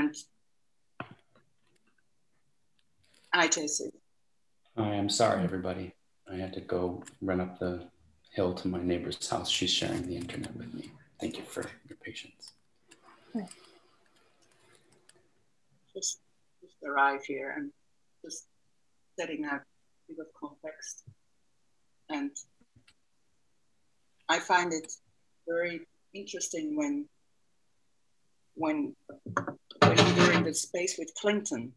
And I just I am sorry, everybody. I had to go run up the hill to my neighbor's house. She's sharing the internet with me. Thank you for your patience. Just, just arrive here and just setting out a bit of context. And I find it very interesting when when when we were in the space with Clinton,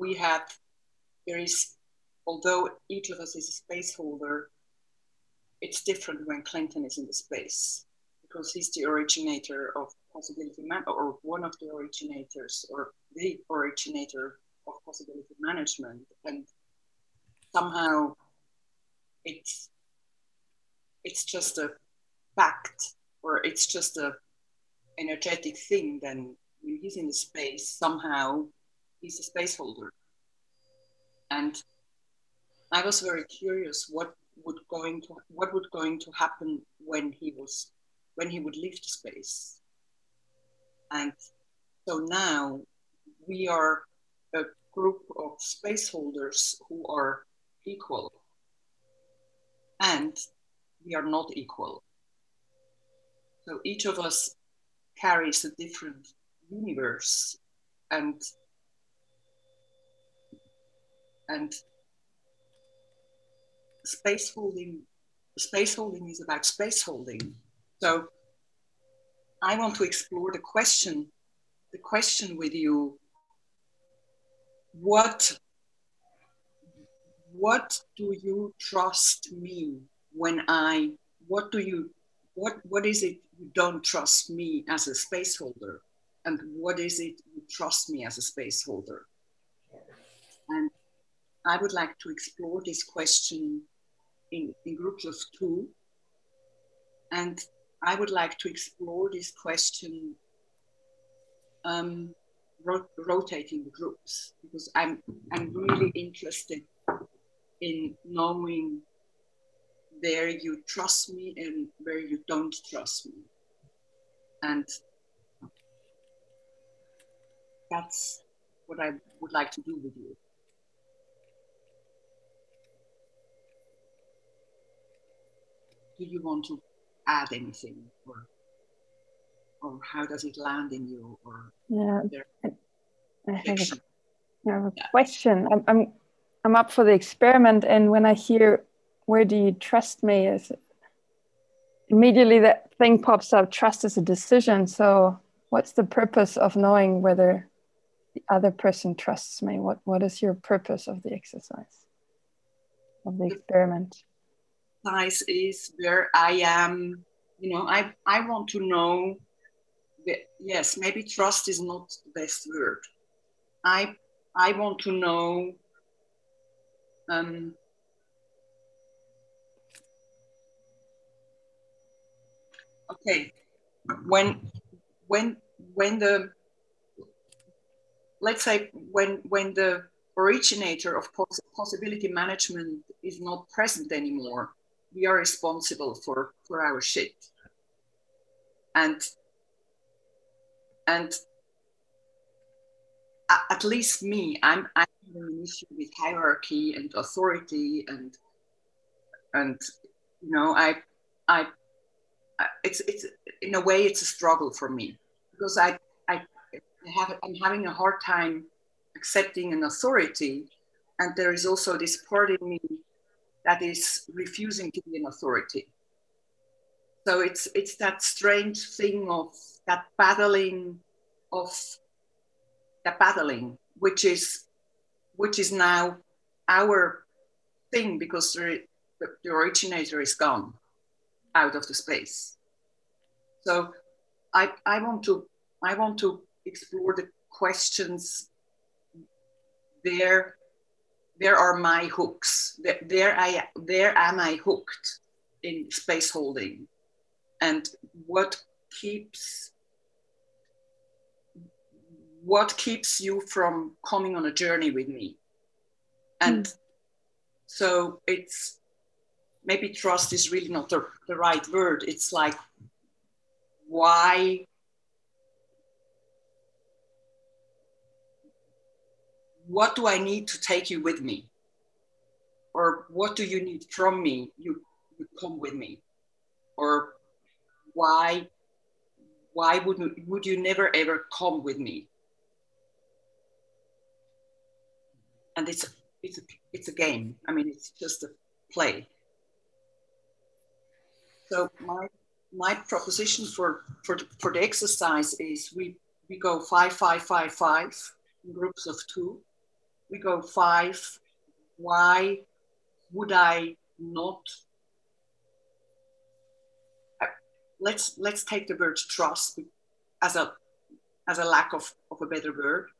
we had there is although each of us is a space holder, it's different when Clinton is in the space because he's the originator of possibility man or one of the originators or the originator of possibility management. And somehow it's it's just a fact or it's just a energetic thing then when he's in the space somehow he's a space holder. And i was very curious what would going to what would going to happen when he was when he would leave the space. And so now we are a group of space holders who are equal. And we are not equal. So each of us carries a different universe and and space holding space holding is about space holding. So i want to explore the question the question with you. What what do you trust me when i what do you what what is it you don't trust me as a space holder and what is it you trust me as a space holder and i would like to explore this question in, in groups of two and i would like to explore this question um, ro- rotating the groups because i'm i'm really interested in knowing where you trust me and where you don't trust me. And that's what I would like to do with you. Do you want to add anything or or how does it land in you or yeah I have a, I have a yeah. question I'm, I'm i'm up for the experiment and when i hear where do you trust me is immediately that thing pops up trust is a decision so what's the purpose of knowing whether the other person trusts me? What what is your purpose of the exercise? Of the experiment? Exercise is where i am you know i i want to know yes maybe trust is not the best word. I i want to know um, okay when when when the let's say when when the originator of poss possibility management is not present anymore we are responsible for for our shit. And and at least me i'm i'm an issue with hierarchy and authority and and you know i i it's it's in a way it's a struggle for me because I I have I'm having a hard time accepting an authority, and there is also this part in me that is refusing to be an authority. So it's it's that strange thing of that battling of that battling, which is which is now our thing because the, the originator is gone out of the space. So I, I want to I want to explore the questions where where are my hooks? Where, I where am I hooked in space holding? And what keeps what keeps you from coming on a journey with me? And mm. so it's maybe trust is really not the, the right word. It's like, why, what do I need to take you with me? Or what do you need from me? You, you come with me. Or why why would would you never ever come with me? And it's it's a, it's a game. I mean, it's just a play. So my my proposition for for the, for the exercise is we we go five five five five in groups of two. We go five. Why would I not? Uh, let's let's take the word trust as a as a lack of, of a better word.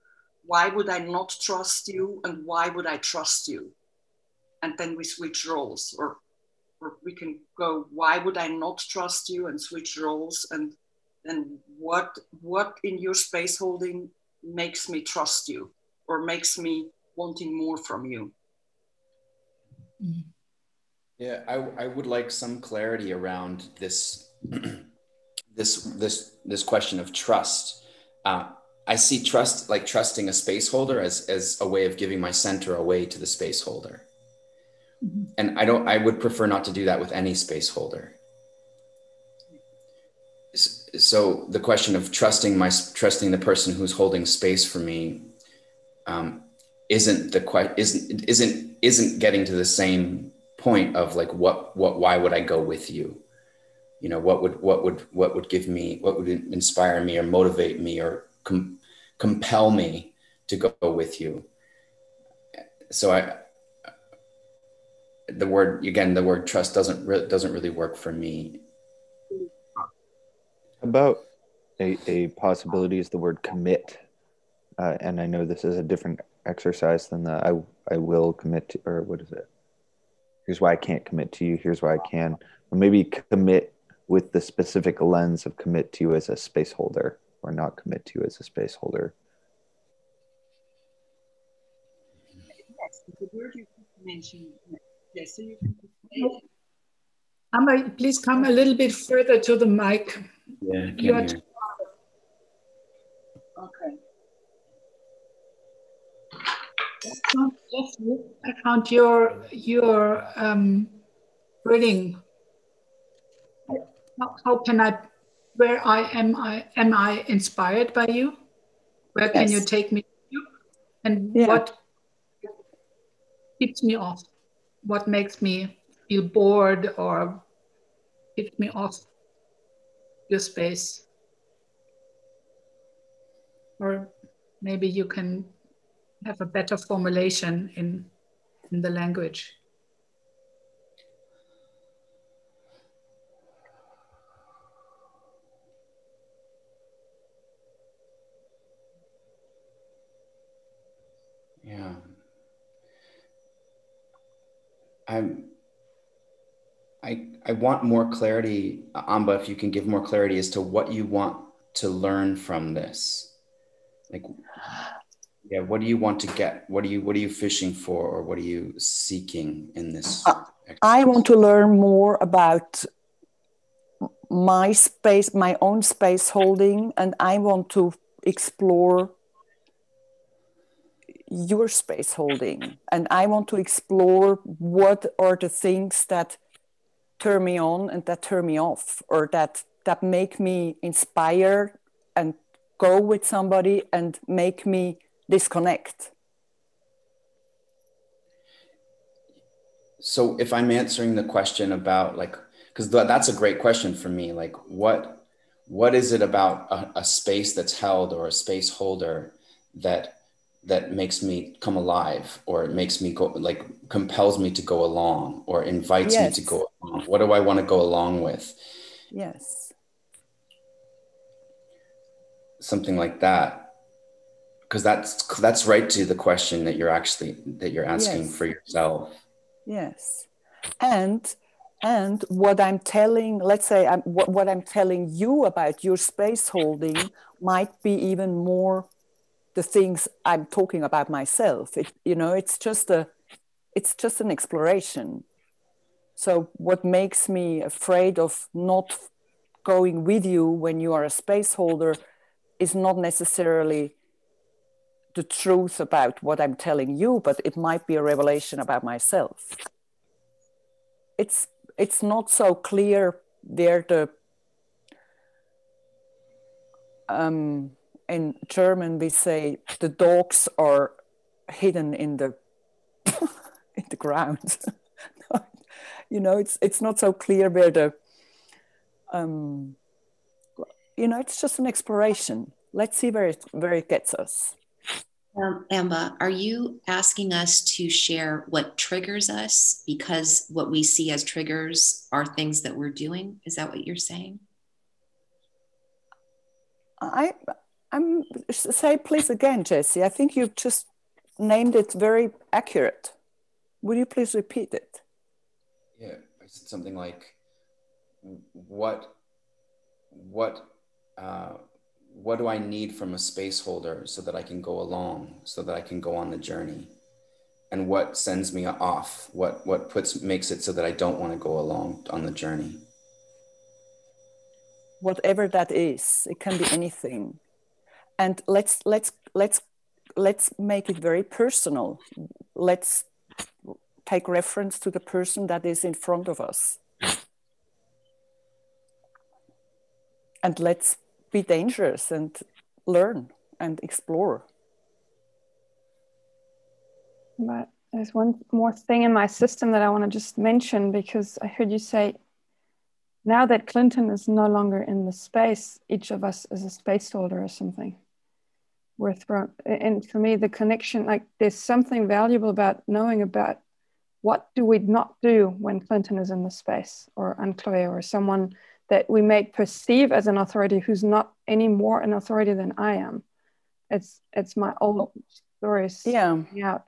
Why would I not trust you and why would I trust you? And then we switch roles or or we can go, why would I not trust you and switch roles and then what what in your space holding makes me trust you or makes me wanting more from you. Yeah i, I would like some clarity around this this this this question of trust. Uh, i see trust like trusting a space holder as as a way of giving my center away to the space holder. Mm-hmm. and i don't i would prefer not to do that with any space holder. So the question of trusting my trusting the person who's holding space for me um, isn't the quite isn't isn't isn't getting to the same point of like what what why would I go with you? You know what would what would what would give me what would inspire me or motivate me or com- compel me to go with you? So I the word again the word trust doesn't re- doesn't really work for me about a, a possibility is the word commit. Uh, and I know this is a different exercise than the I, I will commit to, or what is it? Here's why I can't commit to you. Here's why I can. Or maybe commit with the specific lens of commit to you as a space holder or not commit to you as a space holder. Yes, the word you mentioned, yes, so you can Amba, please come a little bit further to the mic. Yeah, you I found your your um, reading. How, how, can I? Where I am? I am I inspired by you? Where can yes. you take me? To? And yeah. what keeps me off? What makes me feel bored or keeps me off your space. Or maybe you can have a better formulation in, in the language. Yeah. I'm I, I want more clarity, Amba, if you can give more clarity as to what you want to learn from this. Like, yeah, what do you want to get? What are you what are you fishing for, or what are you seeking in this? I want to learn more about my space, my own space holding, and I want to explore your space holding, and I want to explore what are the things that turn me on and that turn me off or that that make me inspire and go with somebody and make me disconnect. So if i'm answering the question about like because that's a great question for me like what what is it about a, a space that's held or a space holder that that makes me come alive or it makes me go like compels me to go along or invites yes. me to go along? What do i want to go along with? Yes. Something like that because that's that's right to the question that you're actually that you're asking yes. for yourself yes and and what i'm telling let's say I'm, what, what i'm telling you about your space holding might be even more the things I'm talking about myself. It, you know, it's just a, it's just an exploration. So what makes me afraid of not going with you when you are a space holder is not necessarily the truth about what I'm telling you, but it might be a revelation about myself. It's it's not so clear where the um, in German we say the dogs are hidden in the in the ground. you know, it's it's not so clear where the um, you know, it's just an exploration. Let's see where it where it gets us. Um, Amba, are you asking us to share what triggers us because what we see as triggers are things that we're doing? Is that what you're saying? I I'm say please again, Jesse. I think you've just named it very accurate. Would you please repeat it? Yeah, I said something like, "What, what, uh, what do I need from a space holder so that I can go along, so that I can go on the journey, and what sends me off? What what puts makes it so that I don't want to go along on the journey?" Whatever that is, it can be anything, and let's let's let's let's make it very personal. Let's take reference to the person that is in front of us. And let's be dangerous and learn and explore. But there's one more thing in my system that I want to just mention because I heard you say now that Clinton is no longer in the space, each of us is a space holder or something we're thrown and for me the connection like there's something valuable about knowing about what do we not do when clinton is in the space or Chloe or someone that we may perceive as an authority who's not any more an authority than i am it's it's my old stories yeah yeah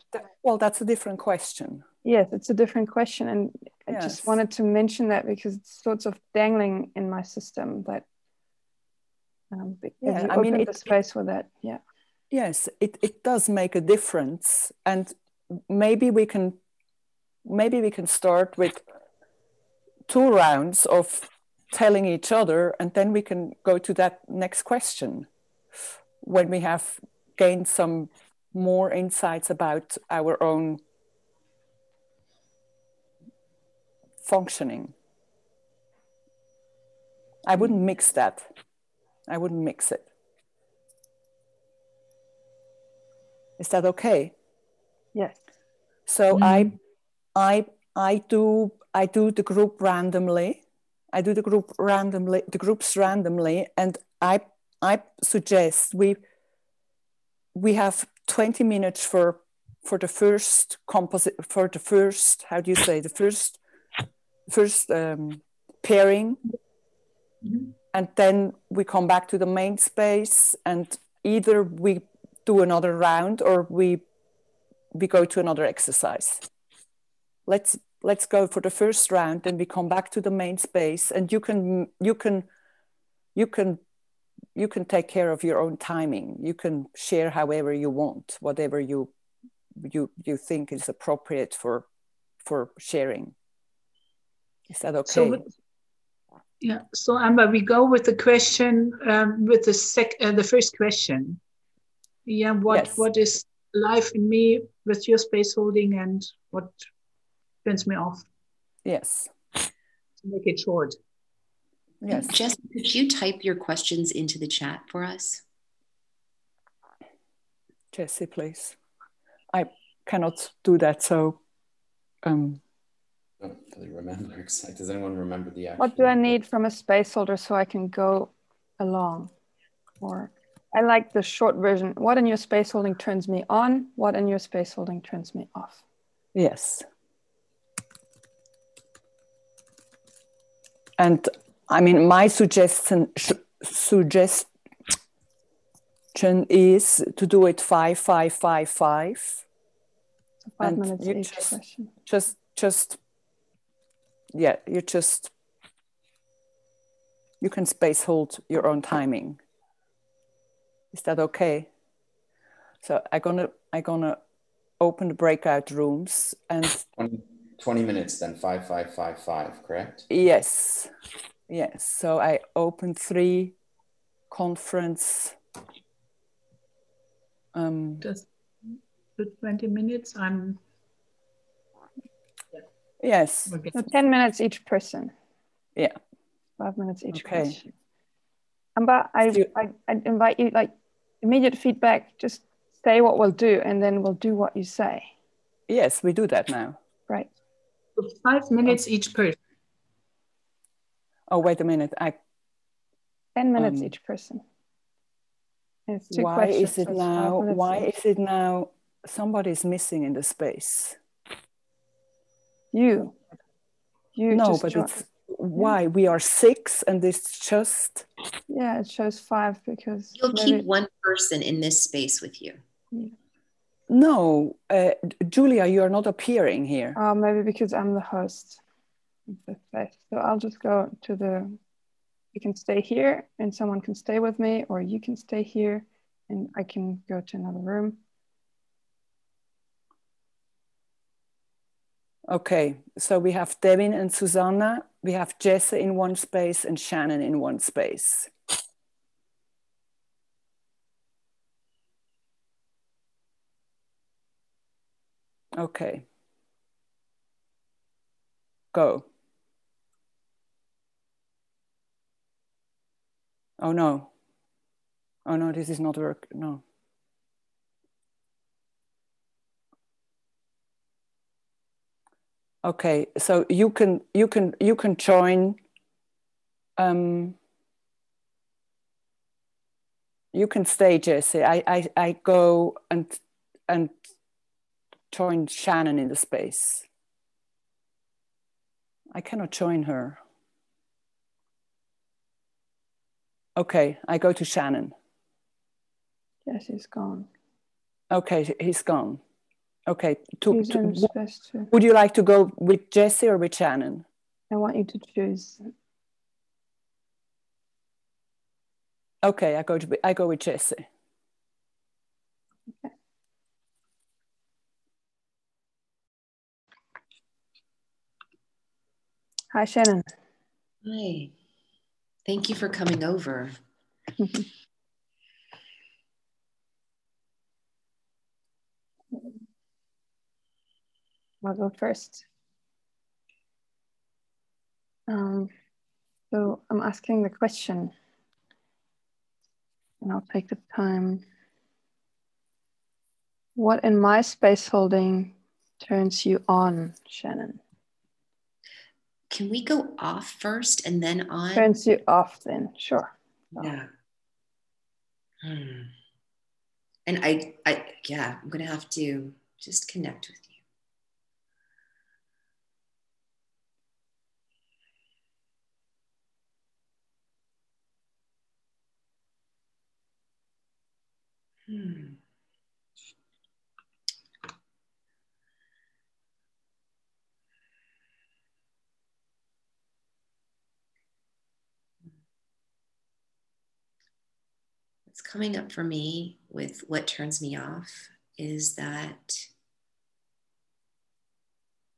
well that's a different question yes it's a different question and i yes. just wanted to mention that because it's sorts of dangling in my system that um, yeah, I mean, the space for that. Yeah. Yes, it, it does make a difference. And maybe we can maybe we can start with two rounds of telling each other and then we can go to that next question when we have gained some more insights about our own functioning. I wouldn't mix that. I wouldn't mix it. Is that okay? Yes. So mm-hmm. I, I, I do I do the group randomly. I do the group randomly, the groups randomly, and I I suggest we we have 20 minutes for for the first composite for the first how do you say the first first um, pairing mm-hmm. and then we come back to the main space and either we do another round or we we go to another exercise let's let's go for the first round and we come back to the main space and you can you can you can you can take care of your own timing. You can share however you want whatever you you you think is appropriate for for sharing. Is that okay? so, yeah so Amba we go with the question um, with the sec uh, the first question. Yeah what yes. what is life in me with your space holding and what turns me off yes to make it short yes jess could you type your questions into the chat for us jesse please i cannot do that so um I don't really remember exactly. Does anyone remember the actual? What do I need from a space holder so I can go along? Or I like the short version. What in your space holding turns me on? What in your space holding turns me off? Yes. And I mean, my suggestion suggestion is to do it five, five, five, five. So five and minutes each just, question. Just, just, yeah, you just, you can space hold your own timing. Is that okay? So I'm gonna I'm gonna open the breakout rooms and 20, 20 minutes then five five five five correct yes yes so i open three conference Um, Just 20 minutes. I'm. Yes. So 10 minutes each person. Yeah. Five minutes each Okay. question. But I, I, I invite you, like, immediate feedback, just say what we'll do, and then we'll do what you say. Yes, we do that now. Right. Five minutes each person. Oh, wait a minute. I 10 minutes Um, each person. It's two why is it so it's five now why each. is it now somebody's missing in the space You. You no but join- it's why we are six and it's just Yeah, it shows five because You'll maybe- keep one person in this space with you. No uh, julia you are not appearing here Oh, maybe because I'm the host of the space. So I'll just go to the. You can stay here, and someone can stay with me, or you can stay here, and I can go to another room. okay so we have devin and susanna we have jesse in one space and shannon in one space okay go oh no oh no this is not work no Okay, so you can you can you can join. Um, you can stay, Jesse. I, I I go and and join Shannon in the space. I cannot join her. Okay, I go to Shannon. Yes, he's gone. Okay, he's gone. Okay, to, to- in space too. would you like to go with Jesse or with Shannon? I want you to choose. Okay, I go to I go with Jesse. Hi, Shannon. Hi. Thank you for coming over. I'll go first. Um, so I'm asking the question, and I'll take the time. What in my space holding turns you on, Shannon? Can we go off first and then on? Turns you off, then sure. Yeah. Hmm. And I, I, yeah, I'm gonna have to just connect with you. Hmm. What's coming up for me with what turns me off is that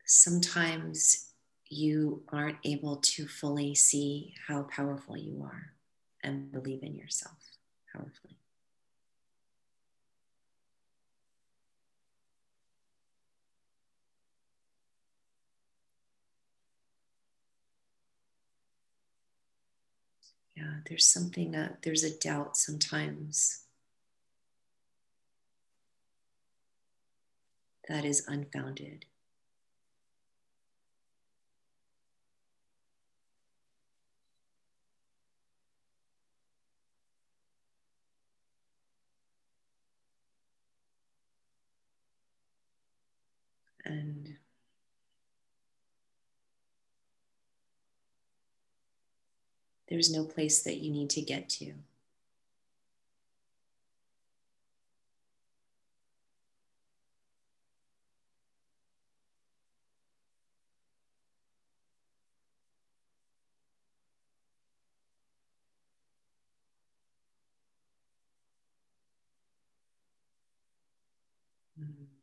sometimes you aren't able to fully see how powerful you are and believe in yourself powerfully. Yeah, there's something, uh, there's a doubt sometimes that is unfounded. And there's no place that you need to get to. Mm.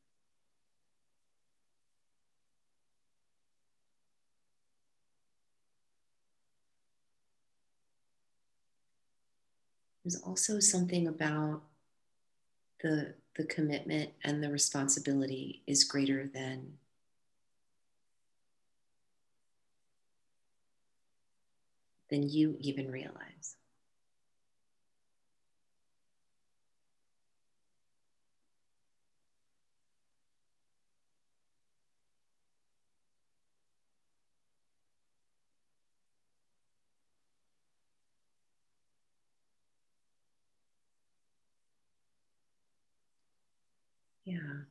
There's also something about the the commitment and the responsibility is greater than than you even realize. Yeah.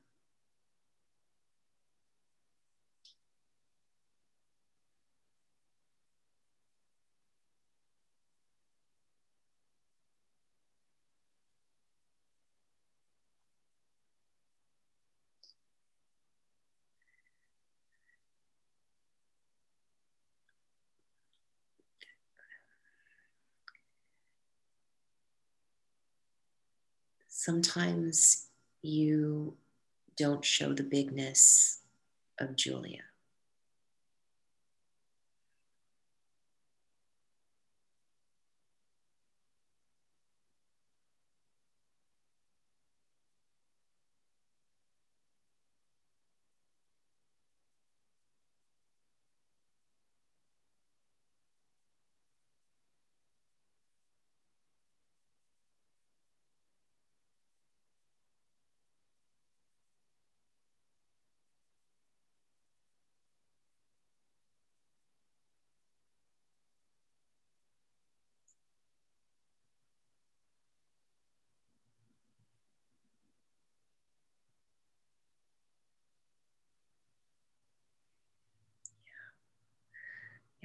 Sometimes you don't show the bigness of Julia.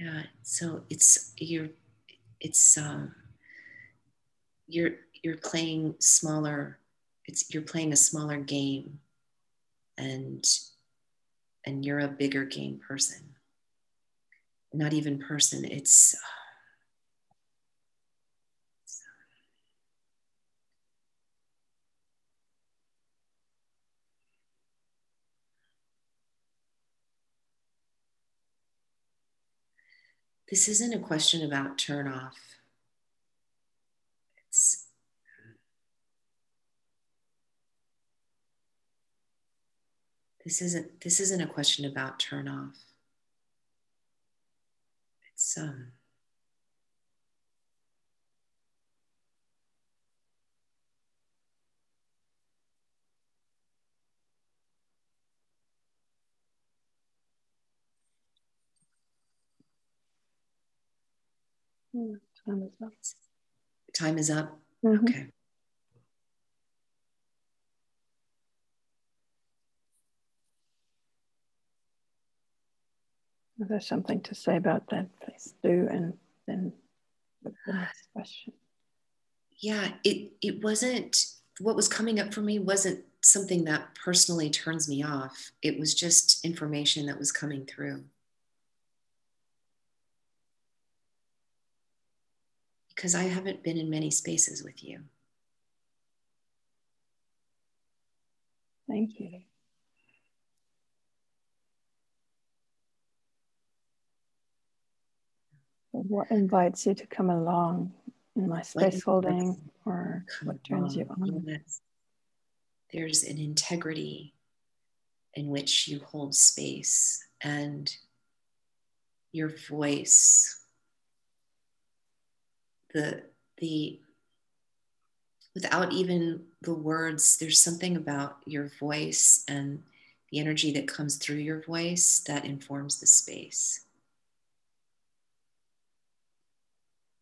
Yeah so it's you're it's um you're you're playing smaller it's you're playing a smaller game and and you're a bigger game person. Not even person it's this isn't a question about turn off. It's this isn't this isn't a question about turn off. It's um time is up. Time is up. Mm-hmm. Okay. If there's something to say about that, please do, and then the next question. Yeah, it it wasn't what was coming up for me wasn't something that personally turns me off. It was just information that was coming through. Because I haven't been in many spaces with you. Thank you. What invites you to come along in my space holding or what turns you on? There's an integrity in which you hold space and your voice the the without even the words there's something about your voice and the energy that comes through your voice that informs the space.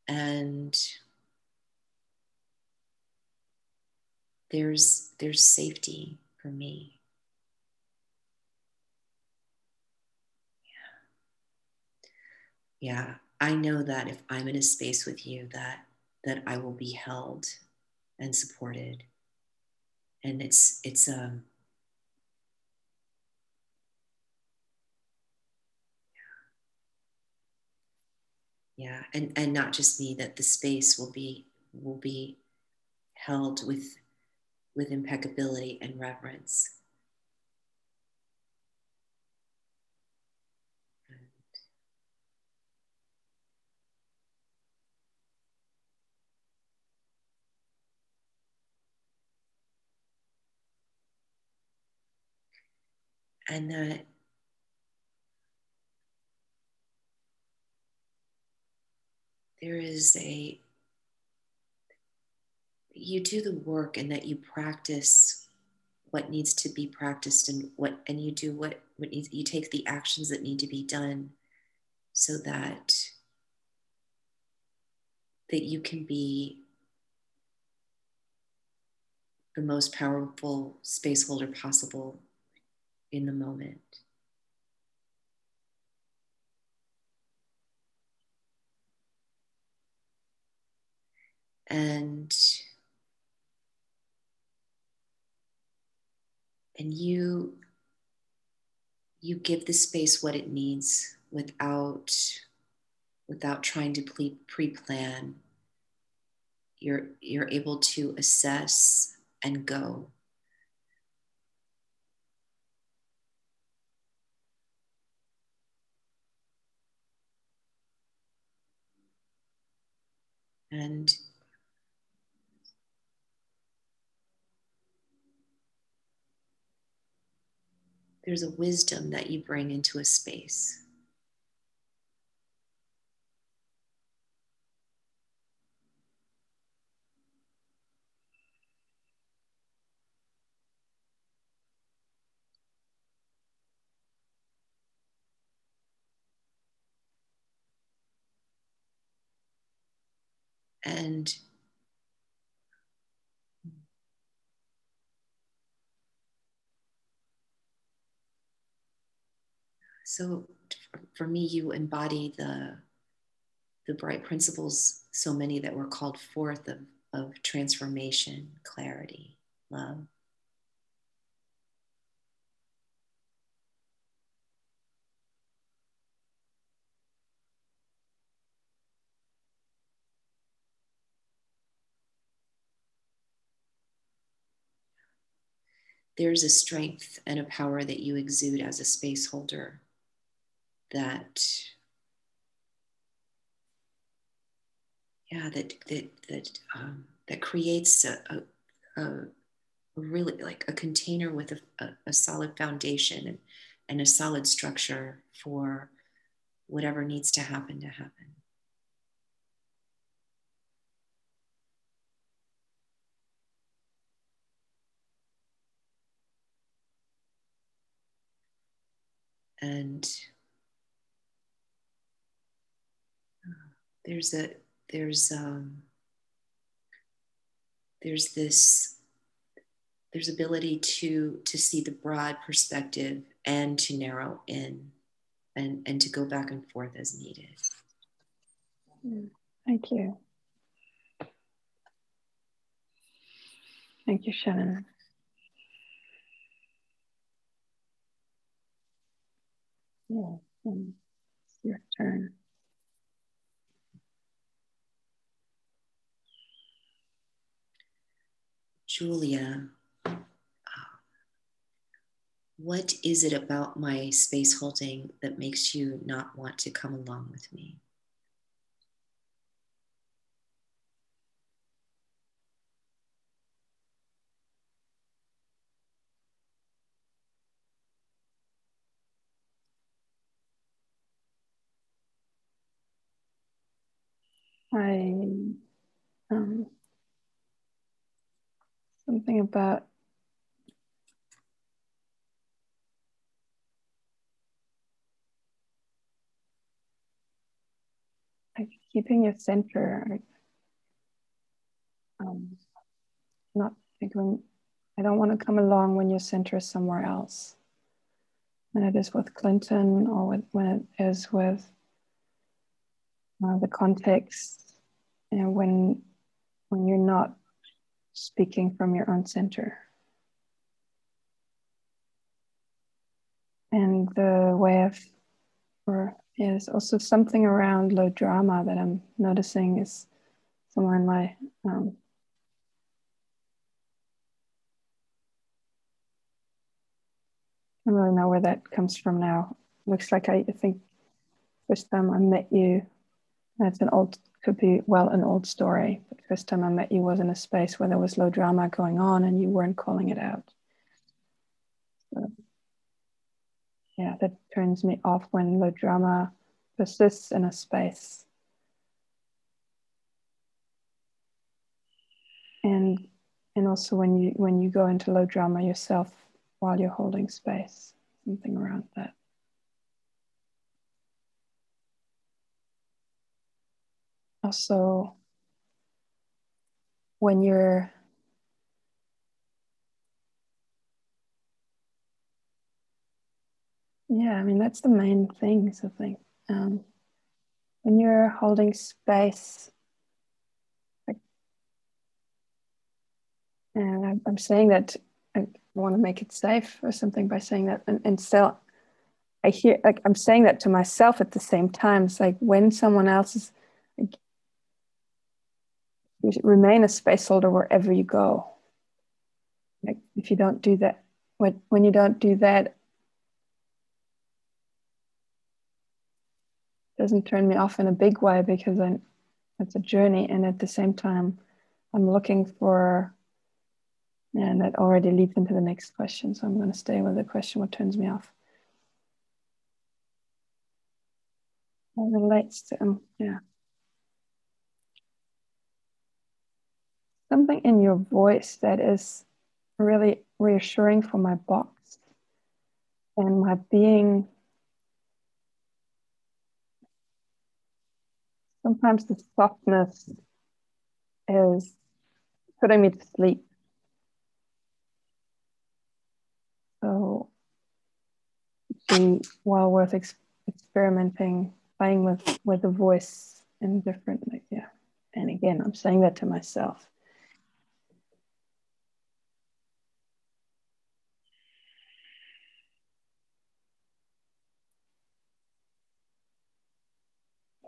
And there's there's safety for me. Yeah. Yeah I know that if I'm in a space with you, that that I will be held and supported. And it's it's um yeah and and not just me that the space will be will be held with with impeccability and reverence and that there is a you do the work and that you practice what needs to be practiced and what and you do what what needs you take the actions that need to be done so that that you can be the most powerful space holder possible in the moment. And and you you give the space what it needs without without trying to pre-plan you're you're able to assess and go and there's a wisdom that you bring into a space. And So for me, you embody the the bright principles, so many that were called forth of, of transformation, clarity, love. There's a strength and a power that you exude as a space holder that yeah that that that um, that creates a, a, a, really like a container with a, a, a solid foundation and, and a solid structure for whatever needs to happen to happen and there's a there's um, there's this there's ability to to see the broad perspective and to narrow in and and to go back and forth as needed. Thank you. Thank you shannon yeah it's your turn Julia, uh, what is it about my space holding that makes you not want to come along with me? I um, something about like keeping your center um, not like when I don't want to come along when your center is somewhere else. When it is with Clinton or with, when it is with uh, the context, you know, when when you're not speaking from your own center. And the way of, or yeah, is also something around low drama that I'm noticing is somewhere in my, um, I don't really know where that comes from now. Looks like I, I think first time I met you, that's an old could be well an old story. But first time I met you was in a space where there was low drama going on and you weren't calling it out. So, yeah, that turns me off when the drama persists in a space. And and also when you when you go into low drama yourself while you're holding space, something around that. Also, when you're yeah, I mean that's the main things I think. Um, when you're holding space and I'm saying that I want to make it safe or something by saying that, and, and still, I hear like I'm saying that to myself at the same time. It's like when someone else is, like, you remain a space holder wherever you go. Like if you don't do that, when when you don't do that, doesn't turn me off in a big way because I'm, it's a journey, and at the same time, I'm looking for and that already leads into the next question. So I'm going to stay with the question what turns me off? What relates to, um, yeah. Something in your voice that is really reassuring for my box and my being. Sometimes the softness is putting me to sleep So be well worth ex- experimenting, playing with with the voice in different, like, yeah. And again, I'm saying that to myself.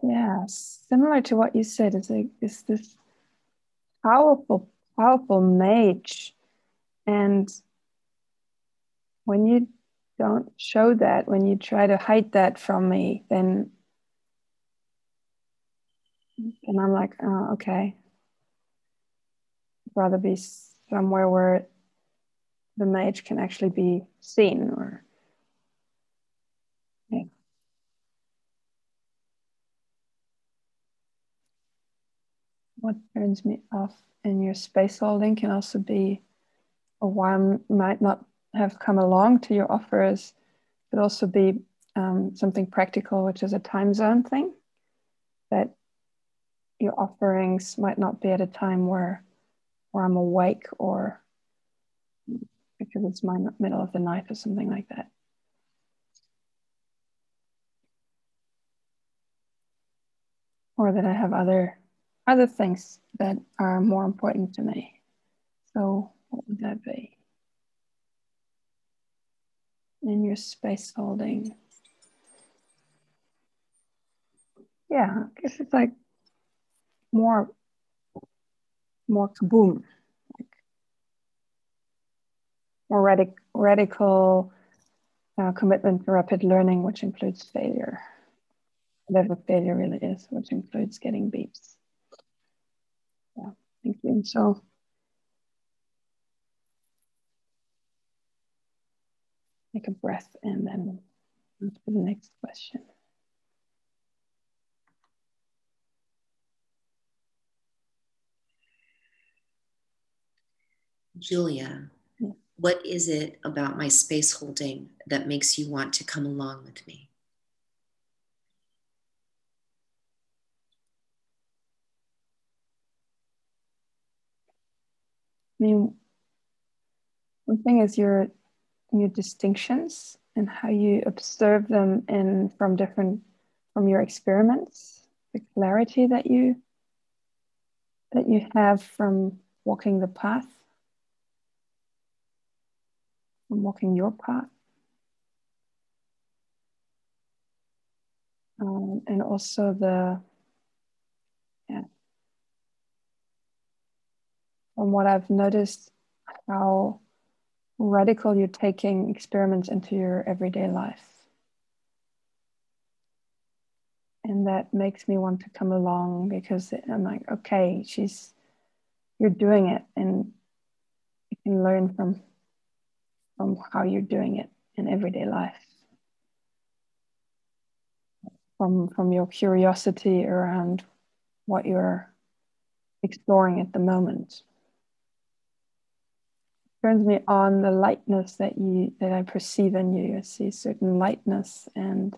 Yeah, similar to what you said, it's like it's this powerful, powerful mage, and when you don't show that, when you try to hide that from me, then and I'm like, oh, okay. I'd rather be somewhere where the mage can actually be seen or yeah. What turns me off in your space holding can also be why I might not have come along to your offers could also be um, something practical, which is a time zone thing that your offerings might not be at a time where where I'm awake or because it's my middle of the night or something like that. Or that I have other other things that are more important to me. So what would that be? in your space holding. Yeah, I guess it's like more, more kaboom, like more radic- radical uh, commitment to rapid learning, which includes failure, whatever failure really is, which includes getting beeps. Thank you. So Take a breath and then on to the next question. Julia, yeah. what is it about my space holding that makes you want to come along with me? I mean, one thing is you're your distinctions and how you observe them in from different from your experiments the clarity that you that you have from walking the path from walking your path. Um, and also the yeah from what i've noticed how radical you're taking experiments into your everyday life. And that makes me want to come along because I'm like, okay, she's, you're doing it and you can learn from, from how you're doing it in everyday life. from from your curiosity around what you're exploring at the moment turns me on the lightness that you that I perceive in you. I see certain lightness and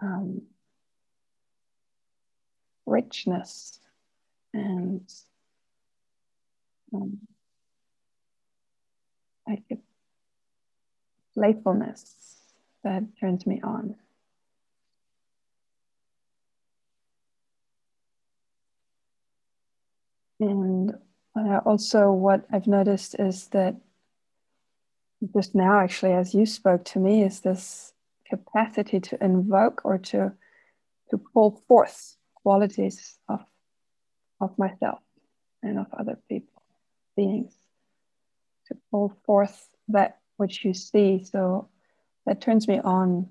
um, richness and um, like playfulness that turns me on. And Uh, also, what I've noticed is that just now, actually, as you spoke to me, is this capacity to invoke or to to pull forth qualities of of myself and of other people, beings, to pull forth that which you see. So that turns me on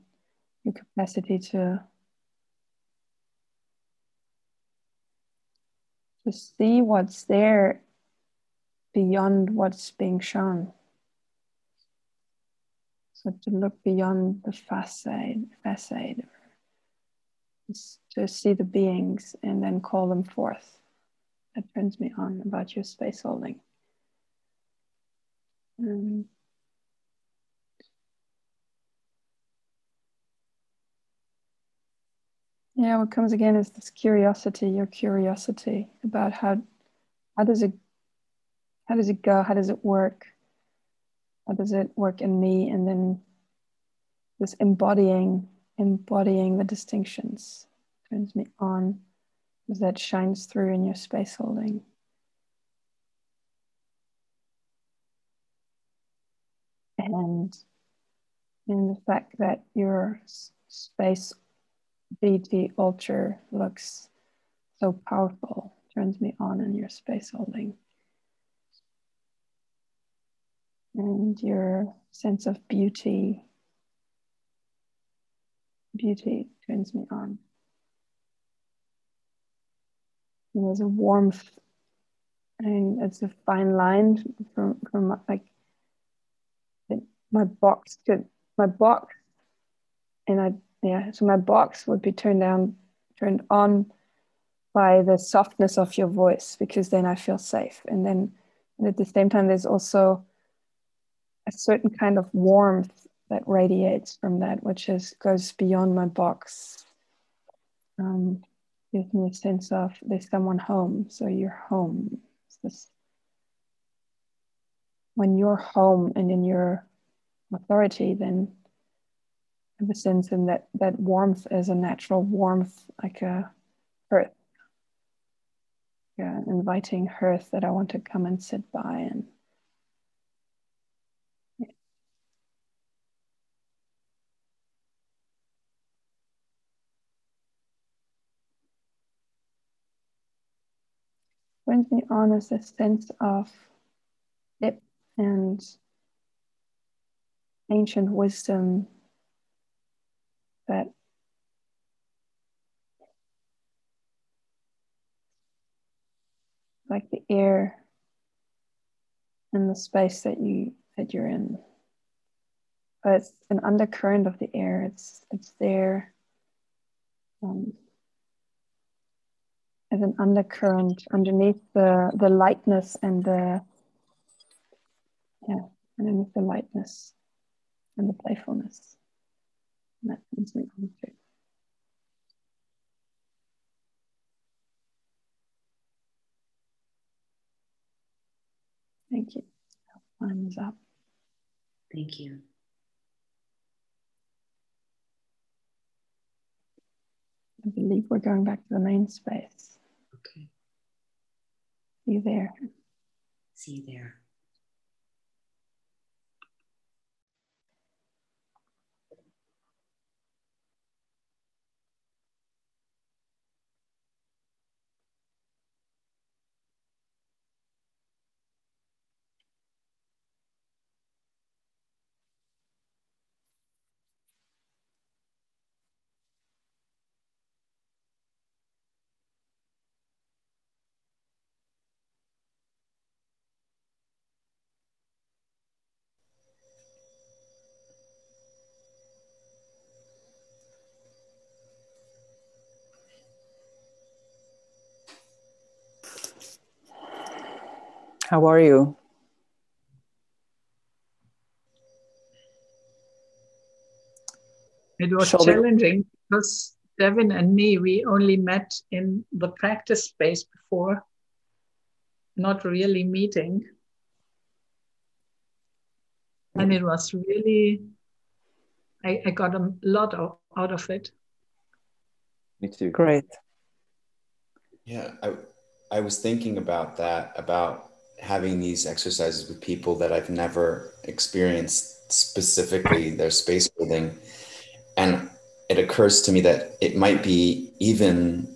your capacity to to see what's there beyond what's being shown. So to look beyond the facade, facade, to see the beings and then call them forth. That turns me on about your space holding. Um, yeah, what comes again is this curiosity, your curiosity about how how does it how does it go? How does it work? How does it work in me? And then this embodying, embodying the distinctions turns me on as that shines through in your space holding. And in the fact that your space BT ultra looks so powerful turns me on in your space holding. And your sense of beauty. Beauty turns me on. And there's a warmth, and it's a fine line from from like my box to my box, and I yeah. So my box would be turned down, turned on by the softness of your voice because then I feel safe, and then and at the same time there's also a certain kind of warmth that radiates from that, which is goes beyond my box. Um, gives me a sense of there's someone home, so you're home. This when you're home and in your authority, then I have a sense in that that warmth is a natural warmth, like a hearth, yeah, inviting hearth that I want to come and sit by and brings me on is a sense of depth and ancient wisdom that like the air and the space that you that you're in. But it's an undercurrent of the air. It's it's there. Um, as an undercurrent underneath the the lightness and the yeah underneath the lightness and the playfulness. And that brings me on to thank you. Time is up. Thank you. I believe we're going back to the main space. See you there. See you there. How are you? It was Shall challenging we... because Devin and me, we only met in the practice space before, not really meeting. And it was really, I, I got a lot of, out of it. Me too. Great. Yeah, I, I was thinking about that, about having these exercises with people that I've never experienced specifically their space holding. And it occurs to me that it might be even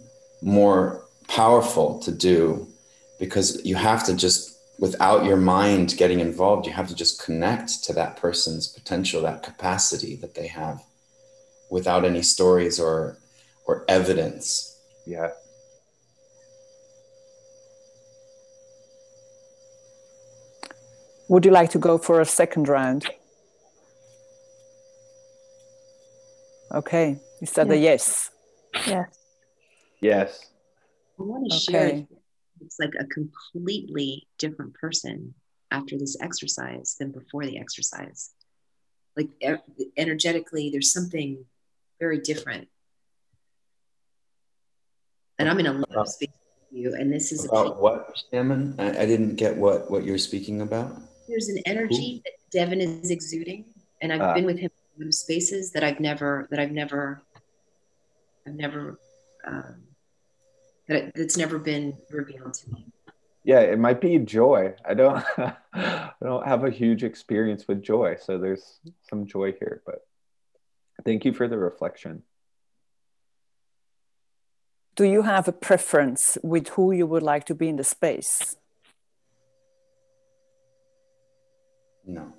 more powerful to do because you have to just, without your mind getting involved, you have to just connect to that person's potential, that capacity that they have without any stories or, or evidence. Yeah. Would you like to go for a second round? Okay, you said a yes. Yes. Yes. I want to okay. share it's like a completely different person after this exercise than before the exercise. Like energetically, there's something very different. And I'm in a love space with you, and this is about what, Shannon? I, I didn't get what what you're speaking about there's an energy that Devin is exuding, and I've uh, been with him in spaces that I've never that I've never I've never um, that that's never been revealed to me. Yeah, it might be joy. I don't I don't have a huge experience with joy, so there's some joy here. But thank you for the reflection. Do you have a preference with who you would like to be in the space? No.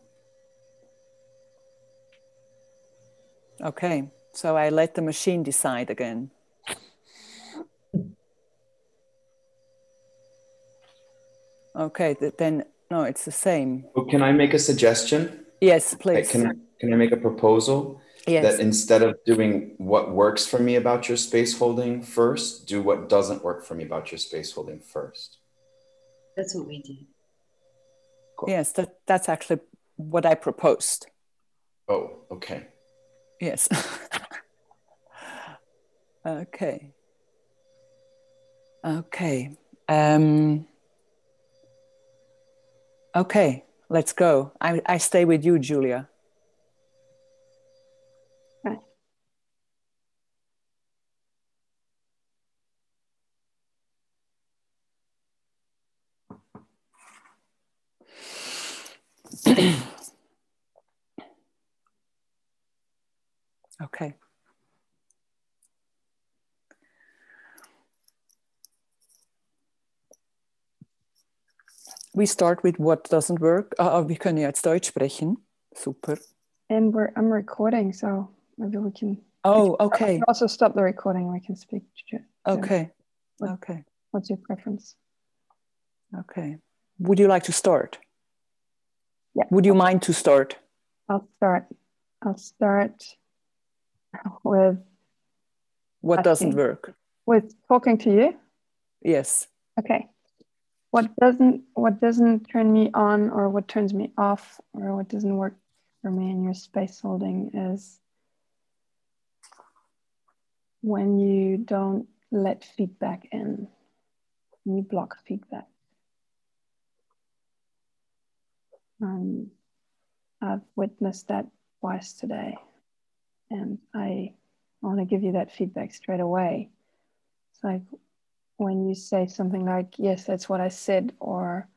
Okay, so I let the machine decide again. Okay, then no, it's the same. Oh, can I make a suggestion? Yes, please. Can I, can I make a proposal? Yes. That instead of doing what works for me about your space holding first, do what doesn't work for me about your space holding first. That's what we did. Cool. Yes, that, that's actually what I proposed. Oh, okay. Yes. okay. Okay. Um, okay, let's go. I, I stay with you, Julia. okay. We start with what doesn't work. Uh, wir können jetzt Deutsch sprechen. Super. And we're I'm recording, so maybe we can. Oh, okay. We can also stop the recording. We can speak. Okay. What, okay. What's your preference? Okay. Would you like to start? Yeah. Would you mind to start? I'll start. I'll start with what doesn't work. With talking to you. Yes. Okay. What doesn't what doesn't turn me on or what turns me off or what doesn't work for me in your space holding is when you don't let feedback in. You block feedback. Um, I've witnessed that twice today, and I want to give you that feedback straight away. It's like when you say something like, Yes, that's what I said, or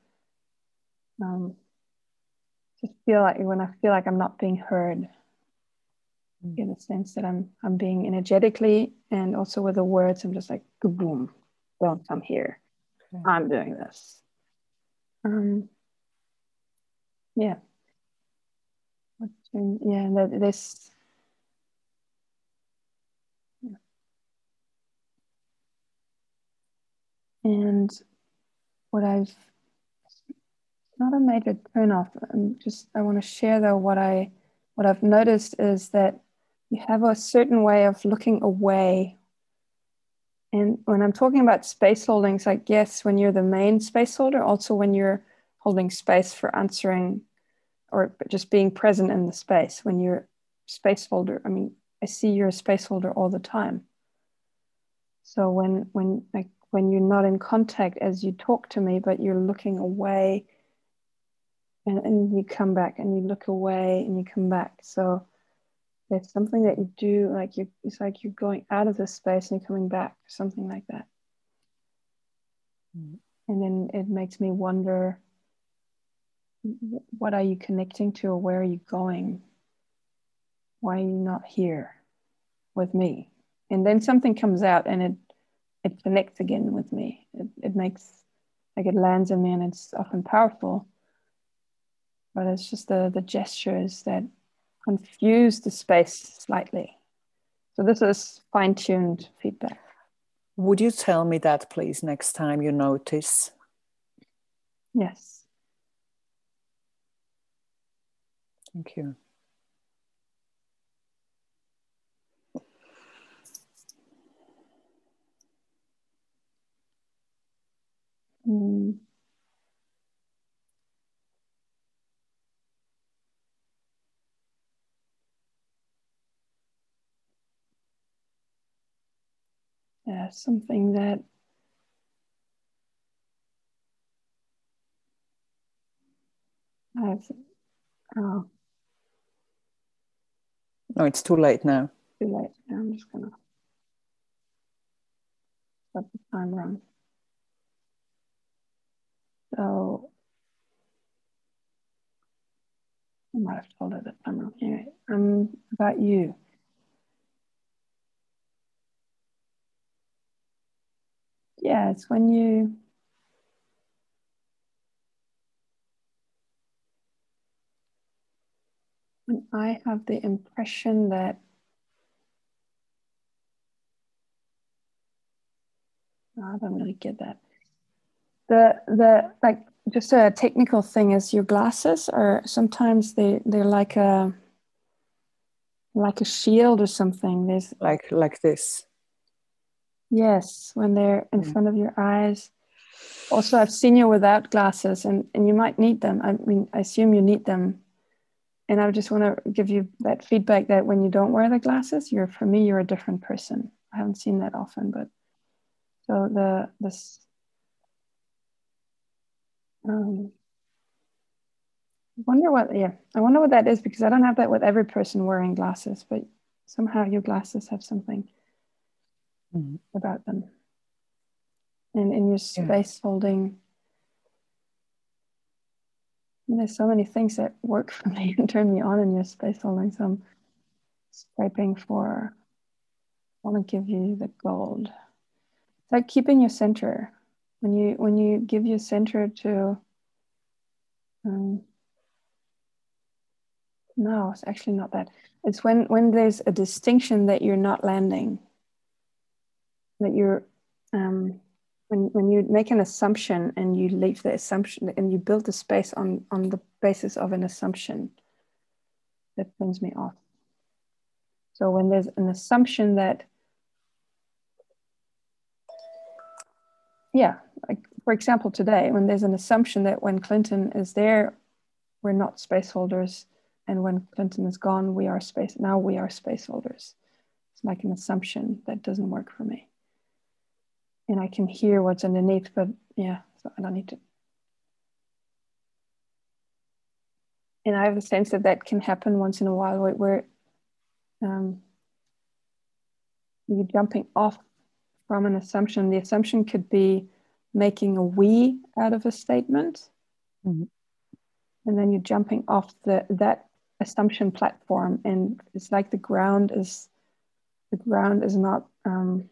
um, just feel like when I feel like I'm not being heard, mm. in the sense that I'm I'm being energetically and also with the words, I'm just like, boom, don't come here. Okay. I'm doing this. Um, yeah. Yeah, that this. And what I've not a major turn off. I'm just I want to share though what I what I've noticed is that you have a certain way of looking away. And when I'm talking about space holdings, like yes, when you're the main space holder, also when you're holding space for answering or just being present in the space when you're space holder. I mean, I see you're a space holder all the time. So when when like when you're not in contact as you talk to me, but you're looking away and, and you come back and you look away and you come back. So it's something that you do like you it's like you're going out of the space and you're coming back, something like that. Mm. And then it makes me wonder what are you connecting to or where are you going? Why are you not here with me? And then something comes out and it it connects again with me. It, it makes like it lands in me and it's often powerful. But it's just the the gestures that confuse the space slightly. So this is fine-tuned feedback. Would you tell me that please next time you notice? Yes. Thank you. Mm. Yeah, something that I've, oh, no, it's too late now. Too late. I'm just gonna set the time run. So I might have told her that I'm wrong. Anyway, um, about you. Yeah, it's when you when I have the impression that I don't really get that. The the like just a technical thing is your glasses are sometimes they they're like a like a shield or something. There's like like this. Yes when they're in mm. front of your eyes. Also i've seen you without glasses and and you might need them. I mean i assume you need them and i just want to give you that feedback that when you don't wear the glasses you're for me you're a different person i haven't seen that often but so the this um, I wonder what, yeah, I wonder what that is because I don't have that with every person wearing glasses, but somehow your glasses have something mm-hmm. about them. And in your space yeah. holding, there's so many things that work for me and turn me on in your space holding. So I'm scraping for, I want to give you the gold. It's like keeping your center when you when you give your center to um, no it's actually not that it's when when there's a distinction that you're not landing that you're um, when when you make an assumption and you leave the assumption and you build the space on on the basis of an assumption that brings me off so when there's an assumption that yeah like for example, today, when there's an assumption that when Clinton is there, we're not space holders, and when Clinton is gone, we are space. Now we are space holders. It's like an assumption that doesn't work for me, and I can hear what's underneath, but yeah, so I don't need to. And I have a sense that that can happen once in a while, where um, you're jumping off from an assumption. The assumption could be making a we out of a statement. Mm-hmm. And then you're jumping off the that assumption platform and it's like the ground is the ground is not um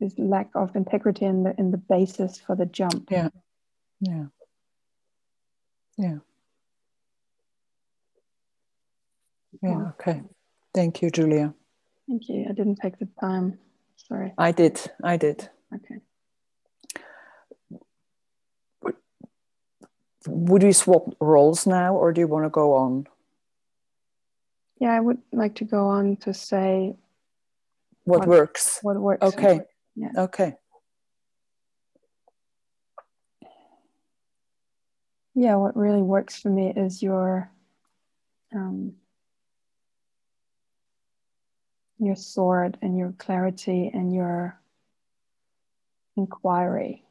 is lack of integrity in the in the basis for the jump. Yeah. Yeah. Yeah. Yeah, okay. Thank you, Julia. Thank you. I didn't take the time. Sorry. I did. I did. Okay. would we swap roles now or do you want to go on? Yeah, I would like to go on to say what, what works. What works. Okay. Yeah. Okay. yeah, what really works for me is your um, your sword and your clarity and your inquiry,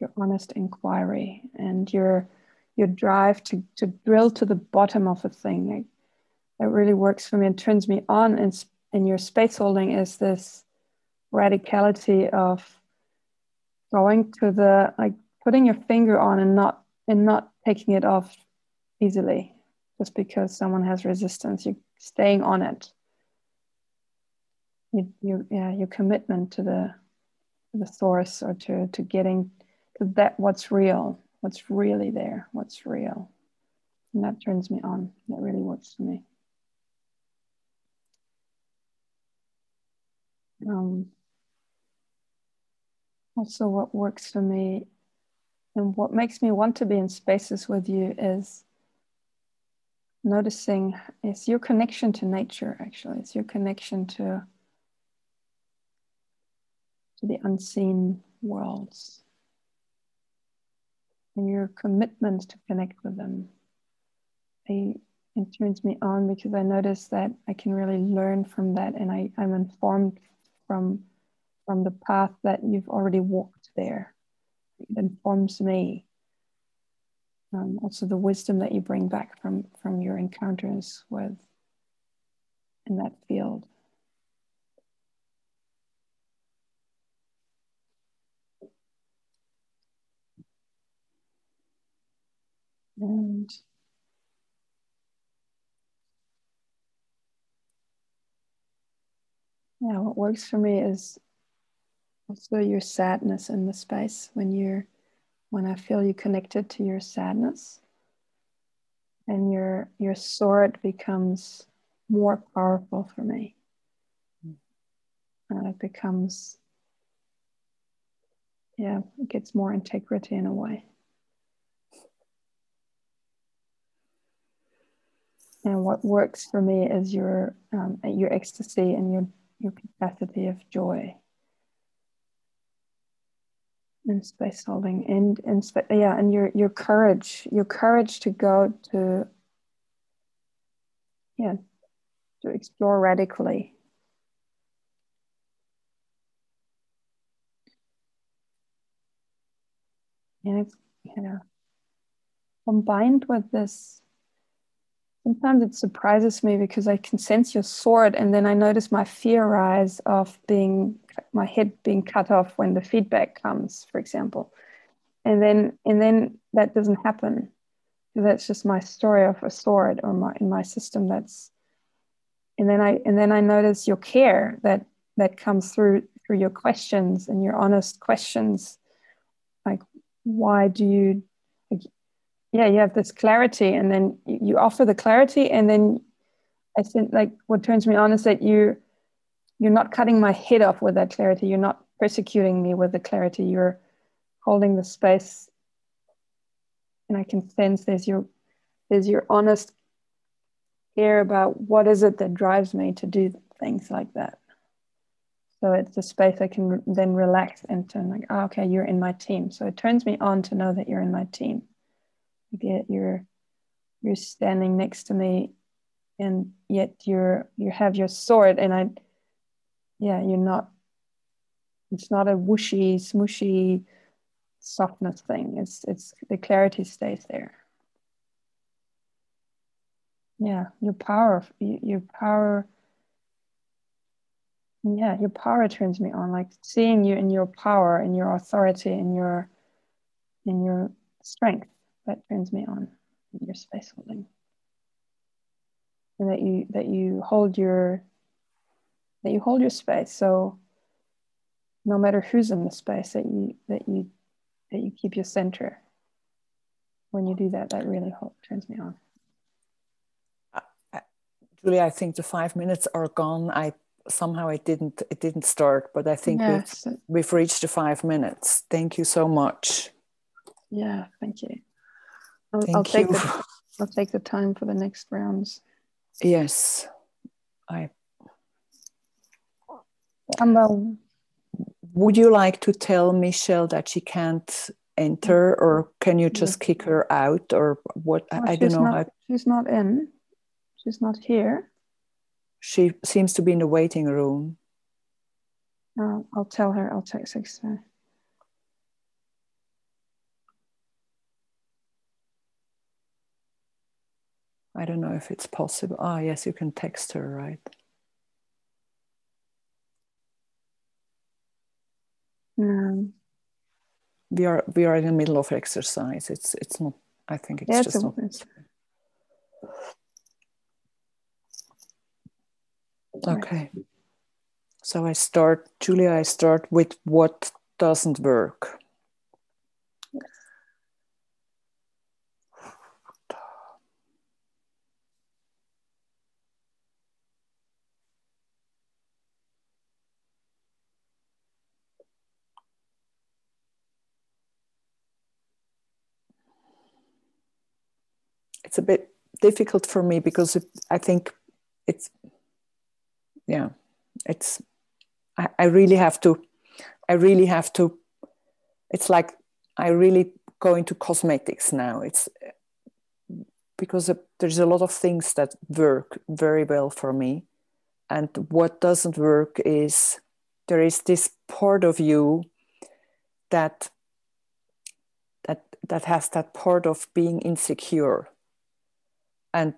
your honest inquiry, and your your drive to to drill to the bottom of a thing. It, it really works for me and turns me on. And and your space holding is this radicality of going to the like putting your finger on and not and not taking it off easily just because someone has resistance. You're staying on it. You, you yeah your commitment to the to the source or to to getting to that what's real what's really there what's real. And that turns me on. That really works for me. Um, also what works for me and what makes me want to be in spaces with you is noticing is your connection to nature actually. It's your connection to to the unseen worlds. And your commitment to connect with them. I, it turns me on because i notice that i can really learn from that and I, i'm informed from from the path that you've already walked there. It informs me. Um, also, the wisdom that you bring back from from your encounters with in that field. And yeah, what works for me is also your sadness in the space when you're when I feel you connected to your sadness and your your sword becomes more powerful for me. Uh, it becomes yeah, it gets more integrity in a way. And what works for me is your um, your ecstasy and your your capacity of joy and space holding and and spa- yeah and your your courage your courage to go to yeah to explore radically. And it's you know combined with this sometimes it surprises me because I can sense your sword and then I notice my fear rise of being my head being cut off when the feedback comes, for example. And then and then that doesn't happen. That's just my story of a sword or my in my system that's and then I and then I notice your care that that comes through through your questions and your honest questions like why do you yeah you have this clarity and then you offer the clarity and then i think like what turns me on is that you you're not cutting my head off with that clarity. You're not persecuting me with the clarity. You're holding the space. And i can sense there's your there's your honest care about what is it that drives me to do things like that. So it's a space i can then relax into and like oh, okay you're in my team. So it turns me on to know that you're in my team yet you're you're standing next to me and yet you're you have your sword and i yeah you're not it's not a whooshy smooshy softness thing. It's it's the clarity stays there. Yeah your power your power yeah your power turns me on. Like seeing you in your power and your authority and your in your strength that turns me on in your space holding and that you that you hold your that you hold your space so no matter who's in the space that you that you that you keep your center when you do that that really hold, turns me on Julie, I think the five minutes are gone. I somehow it didn't it didn't start, but I think we've, we've reached the five minutes. Thank you so much. Yeah, thank you. I'll, Thank I'll take you. The, I'll take the time for the next rounds. Yes, I. Um, Would you like to tell Michelle that she can't enter or can you just kick her out or what? Oh, i, I don't she's know. not, how she's not in. She's not here. She seems to be in the waiting room. Uh, i'll tell her. I'll text her i don't know if it's possible. Ah yes you can text her right? No we are we are in the middle of exercise. It's it's not i think it's Yeah, just it's not it's- okay. So i start julia i start with what doesn't work it's a bit difficult for me because it, I think it's yeah it's I, I really have to I really have to it's like I really go into cosmetics now. It's because there's a lot of things that work very well for me. And what doesn't work is there is this part of you that that that has that part of being insecure and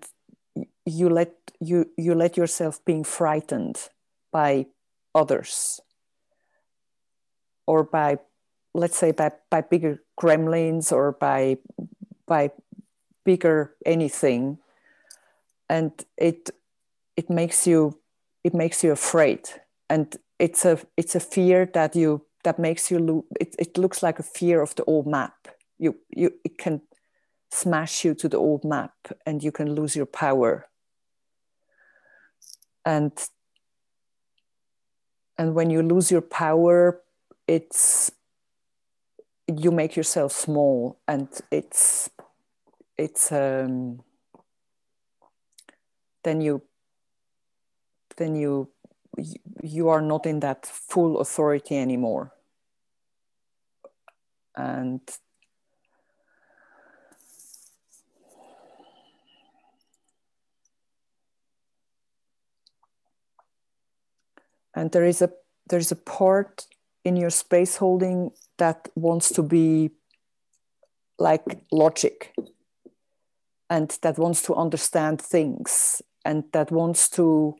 you let you you let yourself being frightened by others. Or by let's say by, by bigger gremlins or by by bigger anything. And it it makes you it makes you afraid. And it's a it's a fear that you that makes you look it, it looks like a fear of the old map. You you it can smash you to the old map and you can lose your power. And and when you lose your power it's you make yourself small and it's it's um then you then you you are not in that full authority anymore. And and there is a there's a part in your space holding that wants to be like logic. And that wants to understand things. And that wants to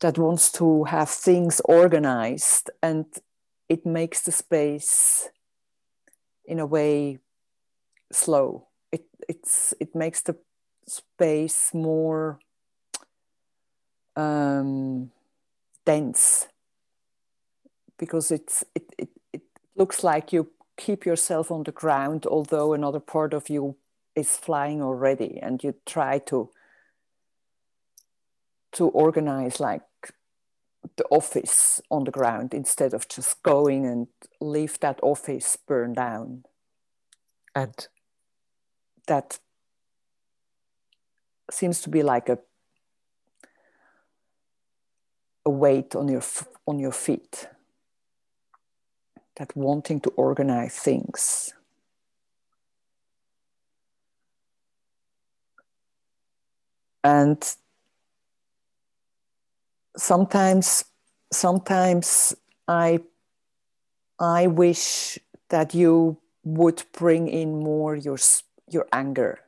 that wants to have things organized. And it makes the space in a way slow. It it's it makes the space more um, dense because it's it, it, it looks like you keep yourself on the ground although another part of you is flying already and you try to to organize like the office on the ground instead of just going and leave that office burned down. And that seems to be like a a weight on your on your feet that wanting to organize things. And sometimes sometimes i i wish that you would bring in more your your anger.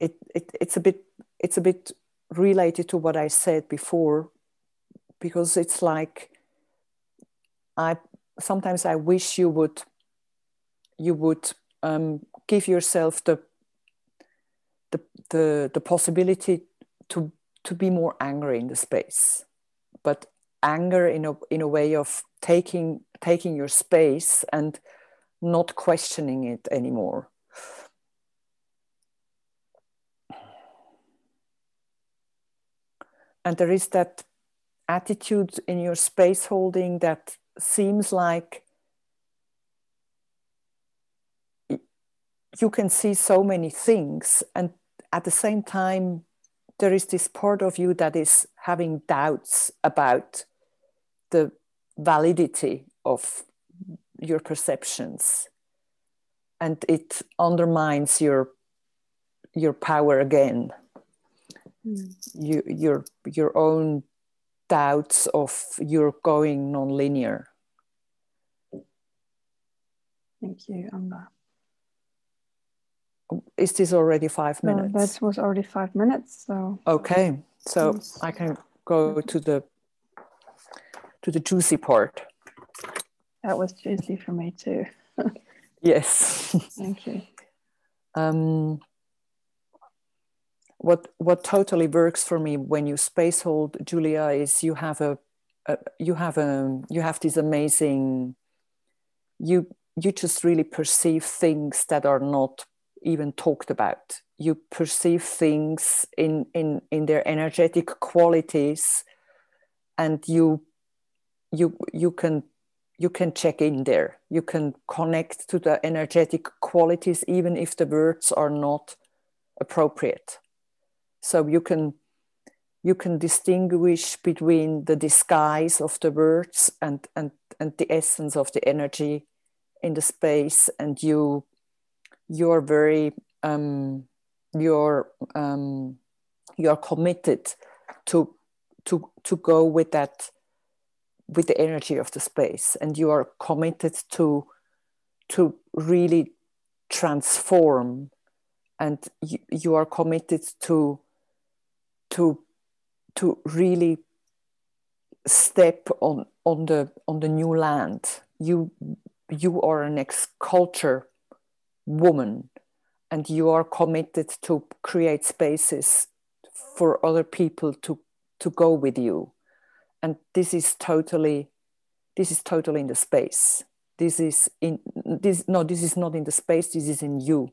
It, it it's a bit it's a bit related to what i said before because it's like i sometimes i wish you would you would um, give yourself the the, the the possibility to to be more angry in the space. But anger in a in a way of taking taking your space and not questioning it anymore and there is that attitude in your space holding that seems like you can see so many things. And at the same time there is this part of you that is having doubts about the validity of your perceptions. And it undermines your your power again mm. you, your your own doubts of you're going non-linear thank you Amba. is this already five minutes no, that was already five minutes so okay so yes. i can go to the to the juicy part that was juicy for me too yes thank you um what what totally works for me when you space hold julia is you have a, a, you have a you have this amazing you you just really perceive things that are not even talked about. You perceive things in in in their energetic qualities and you you you can you can check in there. You can connect to the energetic qualities even if the words are not appropriate so you can you can distinguish between the disguise of the words and and and the essence of the energy in the space and you you're very um, you're um, you're committed to to to go with that with the energy of the space and you are committed to to really transform and you, you are committed to to to really step on on the on the new land. You you are an ex culture woman and you are committed to create spaces for other people to to go with you. And this is totally this is totally in the space. This is in this no this is not in the space this is in you.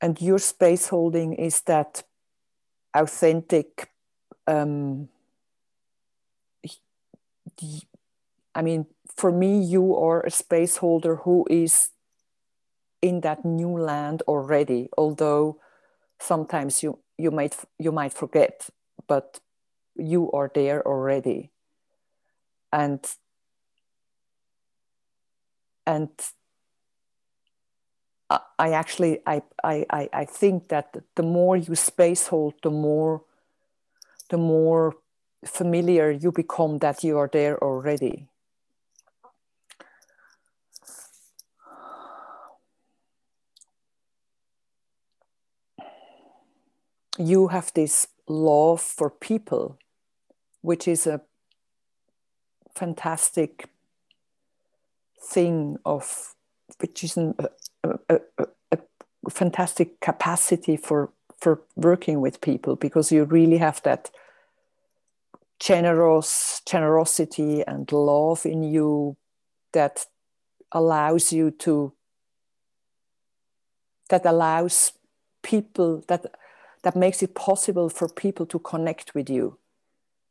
And your space holding is that authentic um, i mean for me you are a space holder who is in that new land already although sometimes you you might you might forget but you are there already. And and I actually I, I I think that the more you space hold, the more the more familiar you become that you are there already. You have this love for people, which is a fantastic thing of which is an, a, a, fantastic capacity for for working with people because you really have that generous generosity and love in you that allows you to that allows people that that makes it possible for people to connect with you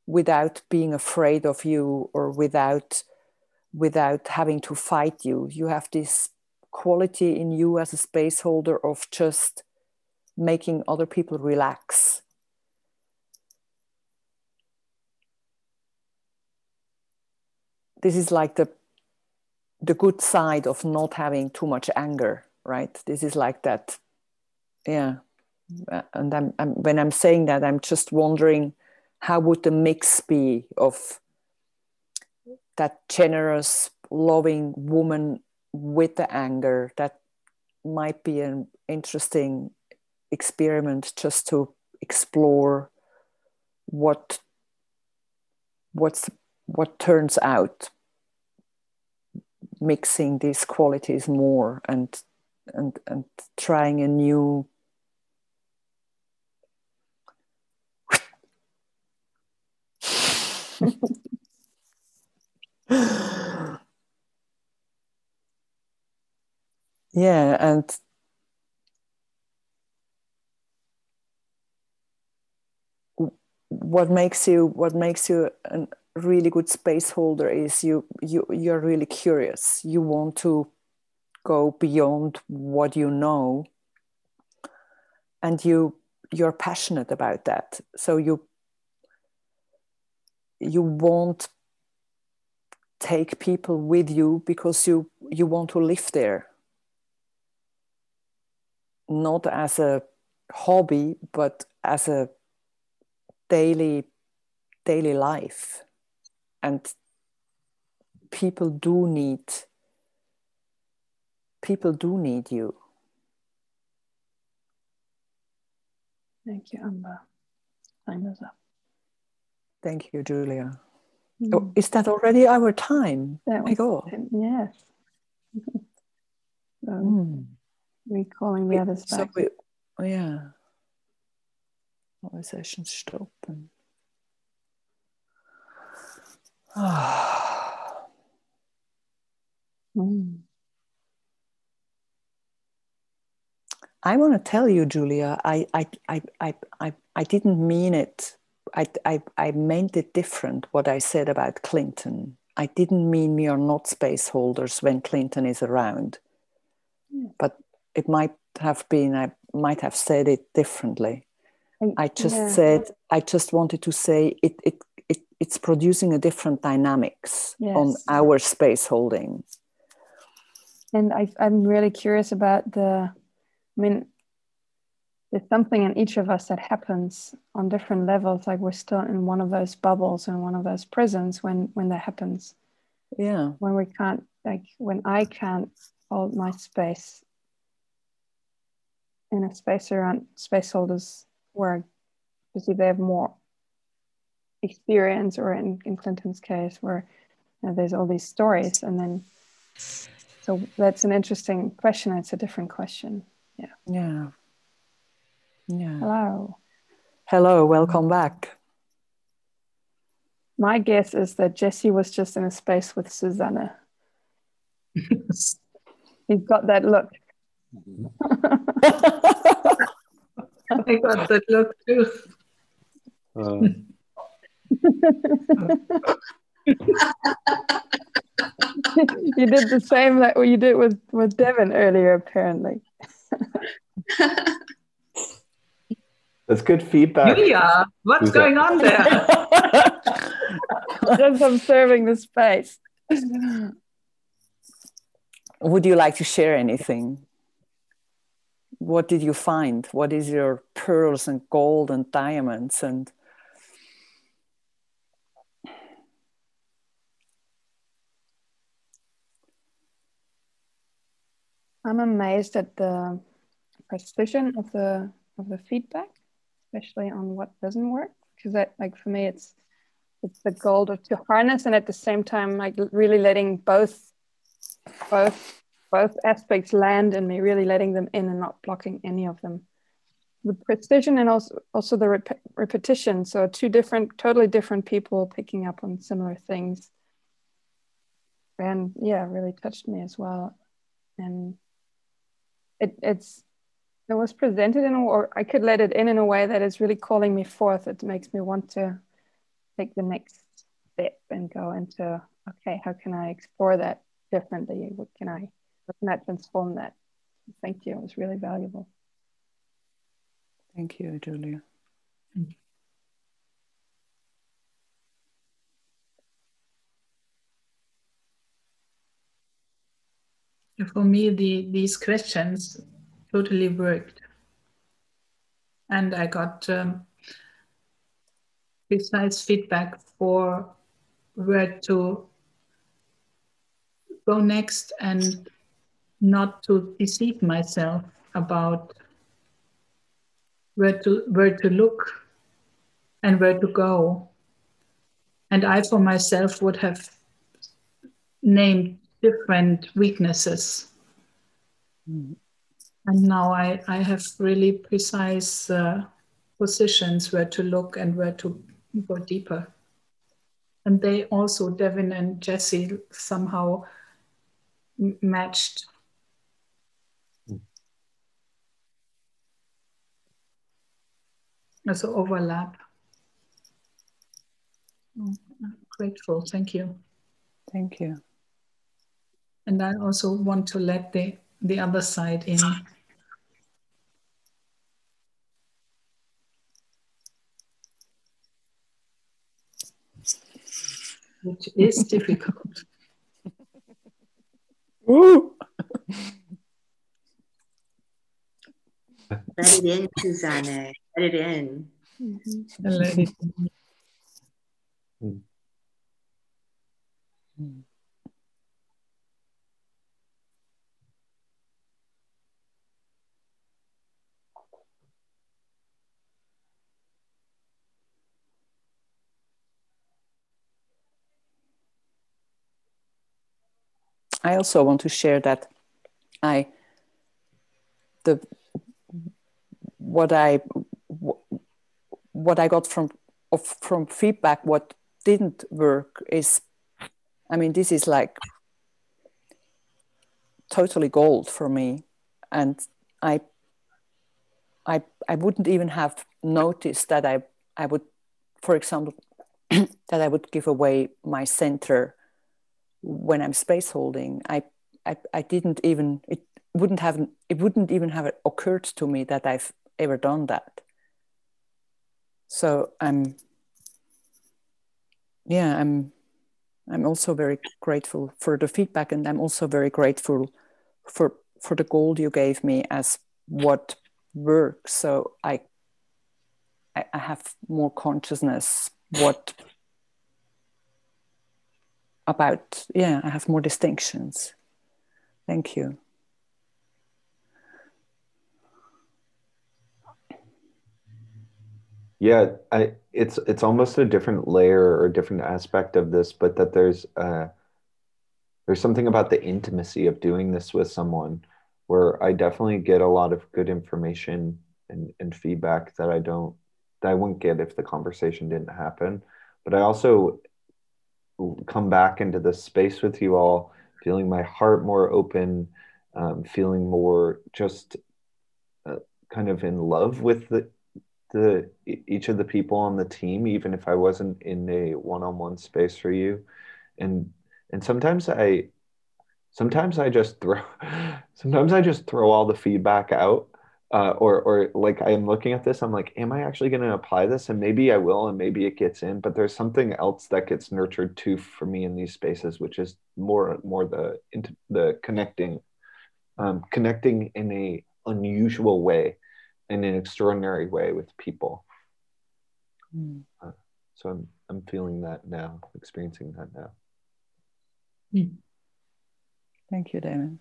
without being afraid of you or without without having to fight you. You have this quality in you as a space holder of just making other people relax. This is like the the good side of not having too much anger right? This is like that yeah. And I'm, I'm, when i'm saying that i'm just wondering how would the mix be of that generous loving woman with the anger that might be an interesting experiment just to explore what what's what turns out mixing these qualities more and and and trying a new yeah and what makes you what makes you a really good space holder is you you you're really curious. You want to go beyond what you know and you you're passionate about that. So you you won't take people with you because you you want to live there not as a hobby but as a daily daily life. And people do need people do need you. Thank you Amba. Time is up. Thank you julia. Mm. oh, is that already our time? That my god. yes. So, mm. Recalling the others back so we, oh yeah alle sessions stoppen mm. I want to tell you, Julia, I, I, I, I, I, I didn't mean it. I, I, I meant it different, what I said about Clinton. I didn't mean we are not space holders when Clinton is around. Yeah. But it might have been, I might have said it differently. I, just yeah. said, I just wanted to say it, it, it, it's producing a different dynamics yes. on our space holding. And I, I'm really curious about the I mean, there's something in each of us that happens on different levels. Like we're still in one of those bubbles and one of those prisons when when that happens. Yeah. When we can't, like when I can't hold my space in a space around space holders where obviously they have more experience, or in, in Clinton's case, where you know, there's all these stories, and then so that's an interesting question. It's a different question. Yeah. Yeah. Yeah. Hello. Hello, welcome back. My guess is that Jesse was just in a space with Susanna. He's got that look. I got that look too. Uh. you did the same that you did with, with Devin earlier, apparently. That's good feedback. Julia, what's Who's going that? on there? Just observing the space. Would you like to share anything? What did you find? What is your pearls and gold and diamonds and I'm amazed at the precision of the of the feedback, especially on what doesn't work. Because that, like for me, it's it's the goal to harness and at the same time, like really letting both both both aspects land in me, really letting them in and not blocking any of them. The precision and also also the rep- repetition. So two different, totally different people picking up on similar things. And yeah, really touched me as well. And it, it's it was presented in or I could let it in in a way that is really calling me forth. It makes me want to take the next step and go into okay, how can I explore that differently? What can I how can I transform that? Thank you. It was really valuable. Thank you, Julia. for me, the, these questions totally worked. And I got um, precise feedback for where to go next and not to deceive myself about where to where to look and where to go and i for myself would have named different weaknesses. Mm. And now I, I have really precise uh, positions where to look and where to go deeper. And they also, Devin and Jesse, somehow matched. As an overlap. Oh, grateful. Thank you. Thank you and I also want to let the, the other side in. Which is difficult. Woo! Let it in, Susanne. Let it in. Mm-hmm. Let it in. Mm. I also want to share that I the what I what I got from of, from feedback what didn't work is I mean this is like totally gold for me and I I I wouldn't even have noticed that I I would for example that I would give away my center when I'm space holding, I, I, I didn't even it wouldn't have it wouldn't even have occurred to me that I've ever done that. So I'm yeah, I'm I'm also very grateful for the feedback and I'm also very grateful for for the goal you gave me as what works. So I I, I have more consciousness what about yeah i have more distinctions thank you yeah i it's it's almost a different layer or different aspect of this but that there's uh there's something about the intimacy of doing this with someone where i definitely get a lot of good information and, and feedback that i don't that i wouldn't get if the conversation didn't happen. But i also come back into this space with you all, feeling my heart more open, um, feeling more just uh, kind of in love with the the each of the people on the team, even if I wasn't in a one-on-one space for you, and and sometimes I sometimes I just throw sometimes I just throw all the feedback out uh, or or like I'm looking at this, I'm like, am I actually going to apply this? And maybe I will, and maybe it gets in. But there's something else that gets nurtured too for me in these spaces, which is more more the the connecting, um, connecting in a unusual way, in an extraordinary way with people. Mm. Uh, so I'm I'm feeling that now, experiencing that now. Mm. Thank you, Damon.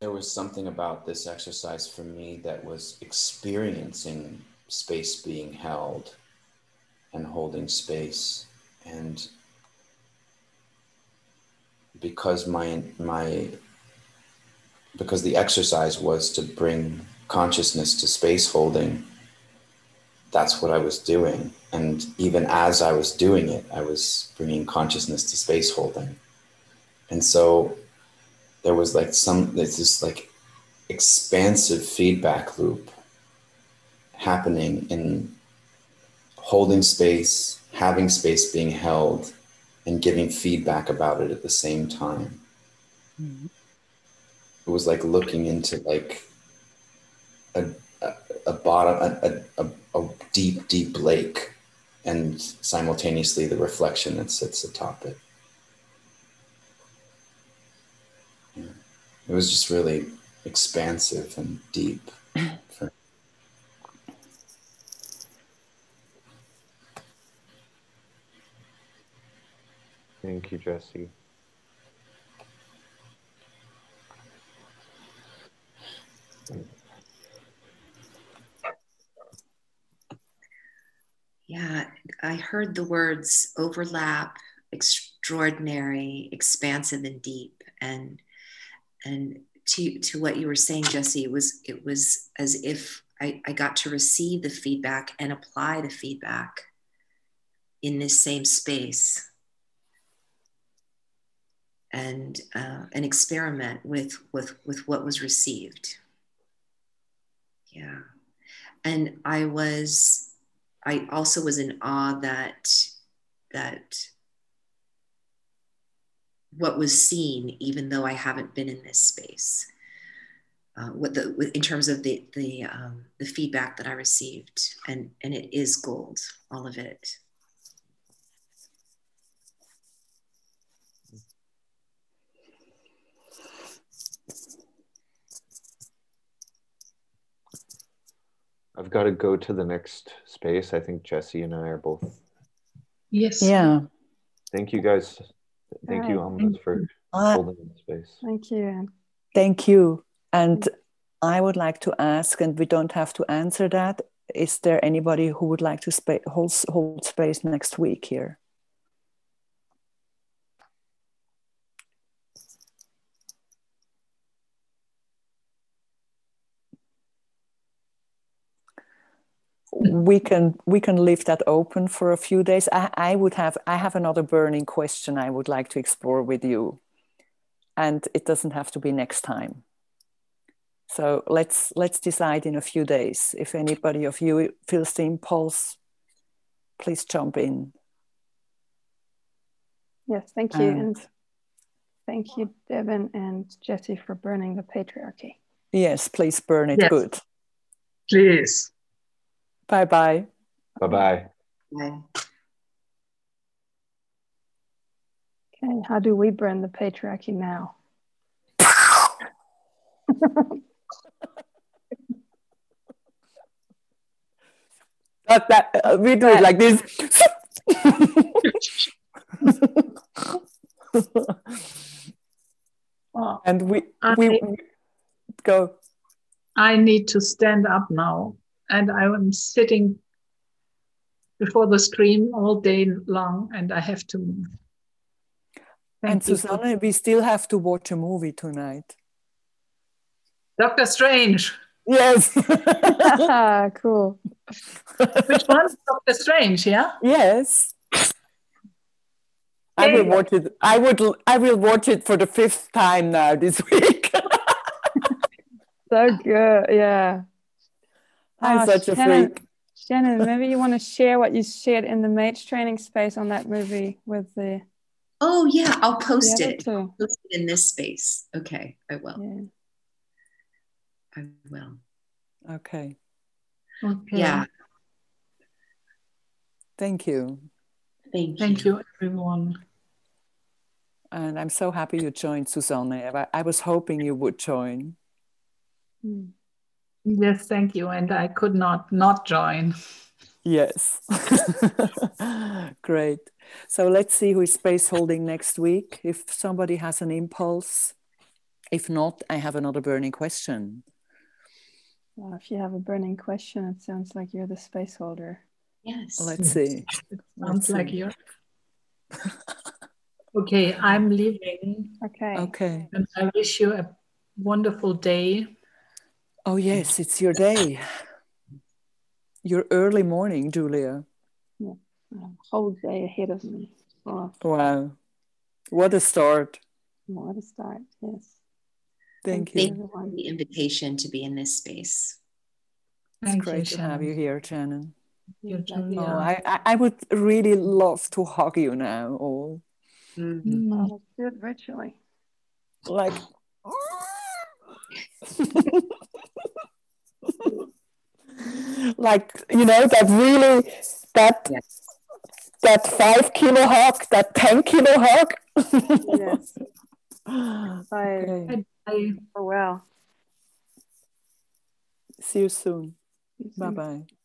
There was something about this exercise for me that was experiencing space being held and holding space and because my my because the exercise was to bring consciousness to space holding that's what i was doing and even as i was doing it i was bringing consciousness to space holding and so there was like some there's this like expansive feedback loop happening in holding space, having space being held, and giving feedback about it at the same time. Mm-hmm. It was like looking into like a, a, bottom, a, a, a deep, deep lake, and simultaneously the reflection that sits atop it. it was just really expansive and deep. Thank you, Jesse. Yeah, I heard the words overlap, extraordinary, expansive, and deep. And and to to what you were saying jesse it was it was as if I, I got to receive the feedback and apply the feedback in this same space and uh, an experiment with with with what was received yeah and i was i also was in awe that that what was seen, even though I haven't been in this space. Uh, what the in terms of the the um, the feedback that I received, and and it is gold, all of it. I've got to go to the next space. I think Jesse and I are both. Yes. Yeah. Thank you guys. Thank you, Almas, for holding the space. Thank you. Thank you. And I would like to ask, and we don't have to answer that. Is there anybody who would like to spa- hold, hold space next week here? We can we can leave that open for a few days I, I would have i have another burning question i would like to explore with you and it doesn't have to be next time so let's let's decide in a few days if anybody of you feels the impulse please jump in Yes, thank you. And- And thank you, Devin and Jesse, for burning the patriarchy. yes please burn it Yes. good Please. Bye bye Bye bye. Bye. Okay, how do we burn the patriarchy now? that, that uh, we do it like this Oh, and we I- we go I need to stand up now. And I am sitting before the screen all day long and I have to move. and Thank you for- Susanne, we still have to watch a movie tonight. Doctor Strange. Yes. cool. Which one? Doctor Strange, yeah? yes. I will watch it. I would. I will watch it for the fifth time now this week. So good. Yeah. I'm Ah, such a Shannon, freak. Shannon, maybe you want to share what you shared in the mage training space on that movie with the, Oh yeah, I'll post other it. two. Post it in this space. Okay, I will. Yeah. I will. Okay. Okay. Yeah. Thank you. Thank you. Thank you, everyone. And I'm so happy you joined, Susanne. I, I was hoping you would join. Mm. Yes, thank you. And I could not not join. Yes. Great. So let's see who is space holding next week. If somebody has an impulse. If not, I have another burning question. Well, if you have a burning question, it sounds like you're the space holder. Yes. Let's see. It Let's sounds like see. you're. Okay, I'm leaving Okay. Okay. and I wish you a wonderful day. Oh, yes, it's your day. Your early morning, Julia. Yeah, whole day ahead of me. Oh, Wow. What a start. what a start. Yes. Thank Thank you. Thank you. you for the invitation to be in this space. It's Thank great you, to have you here, Shannon. You, Oh, I, I, I would really love to hug you now, all. Mm. Oh, let's do it virtually. Like, like you know that really that Yes. that five kilo hug, that ten kilo hug. Yes. Bye. Okay. I, Oh, well. See you soon. Bye soon. bye.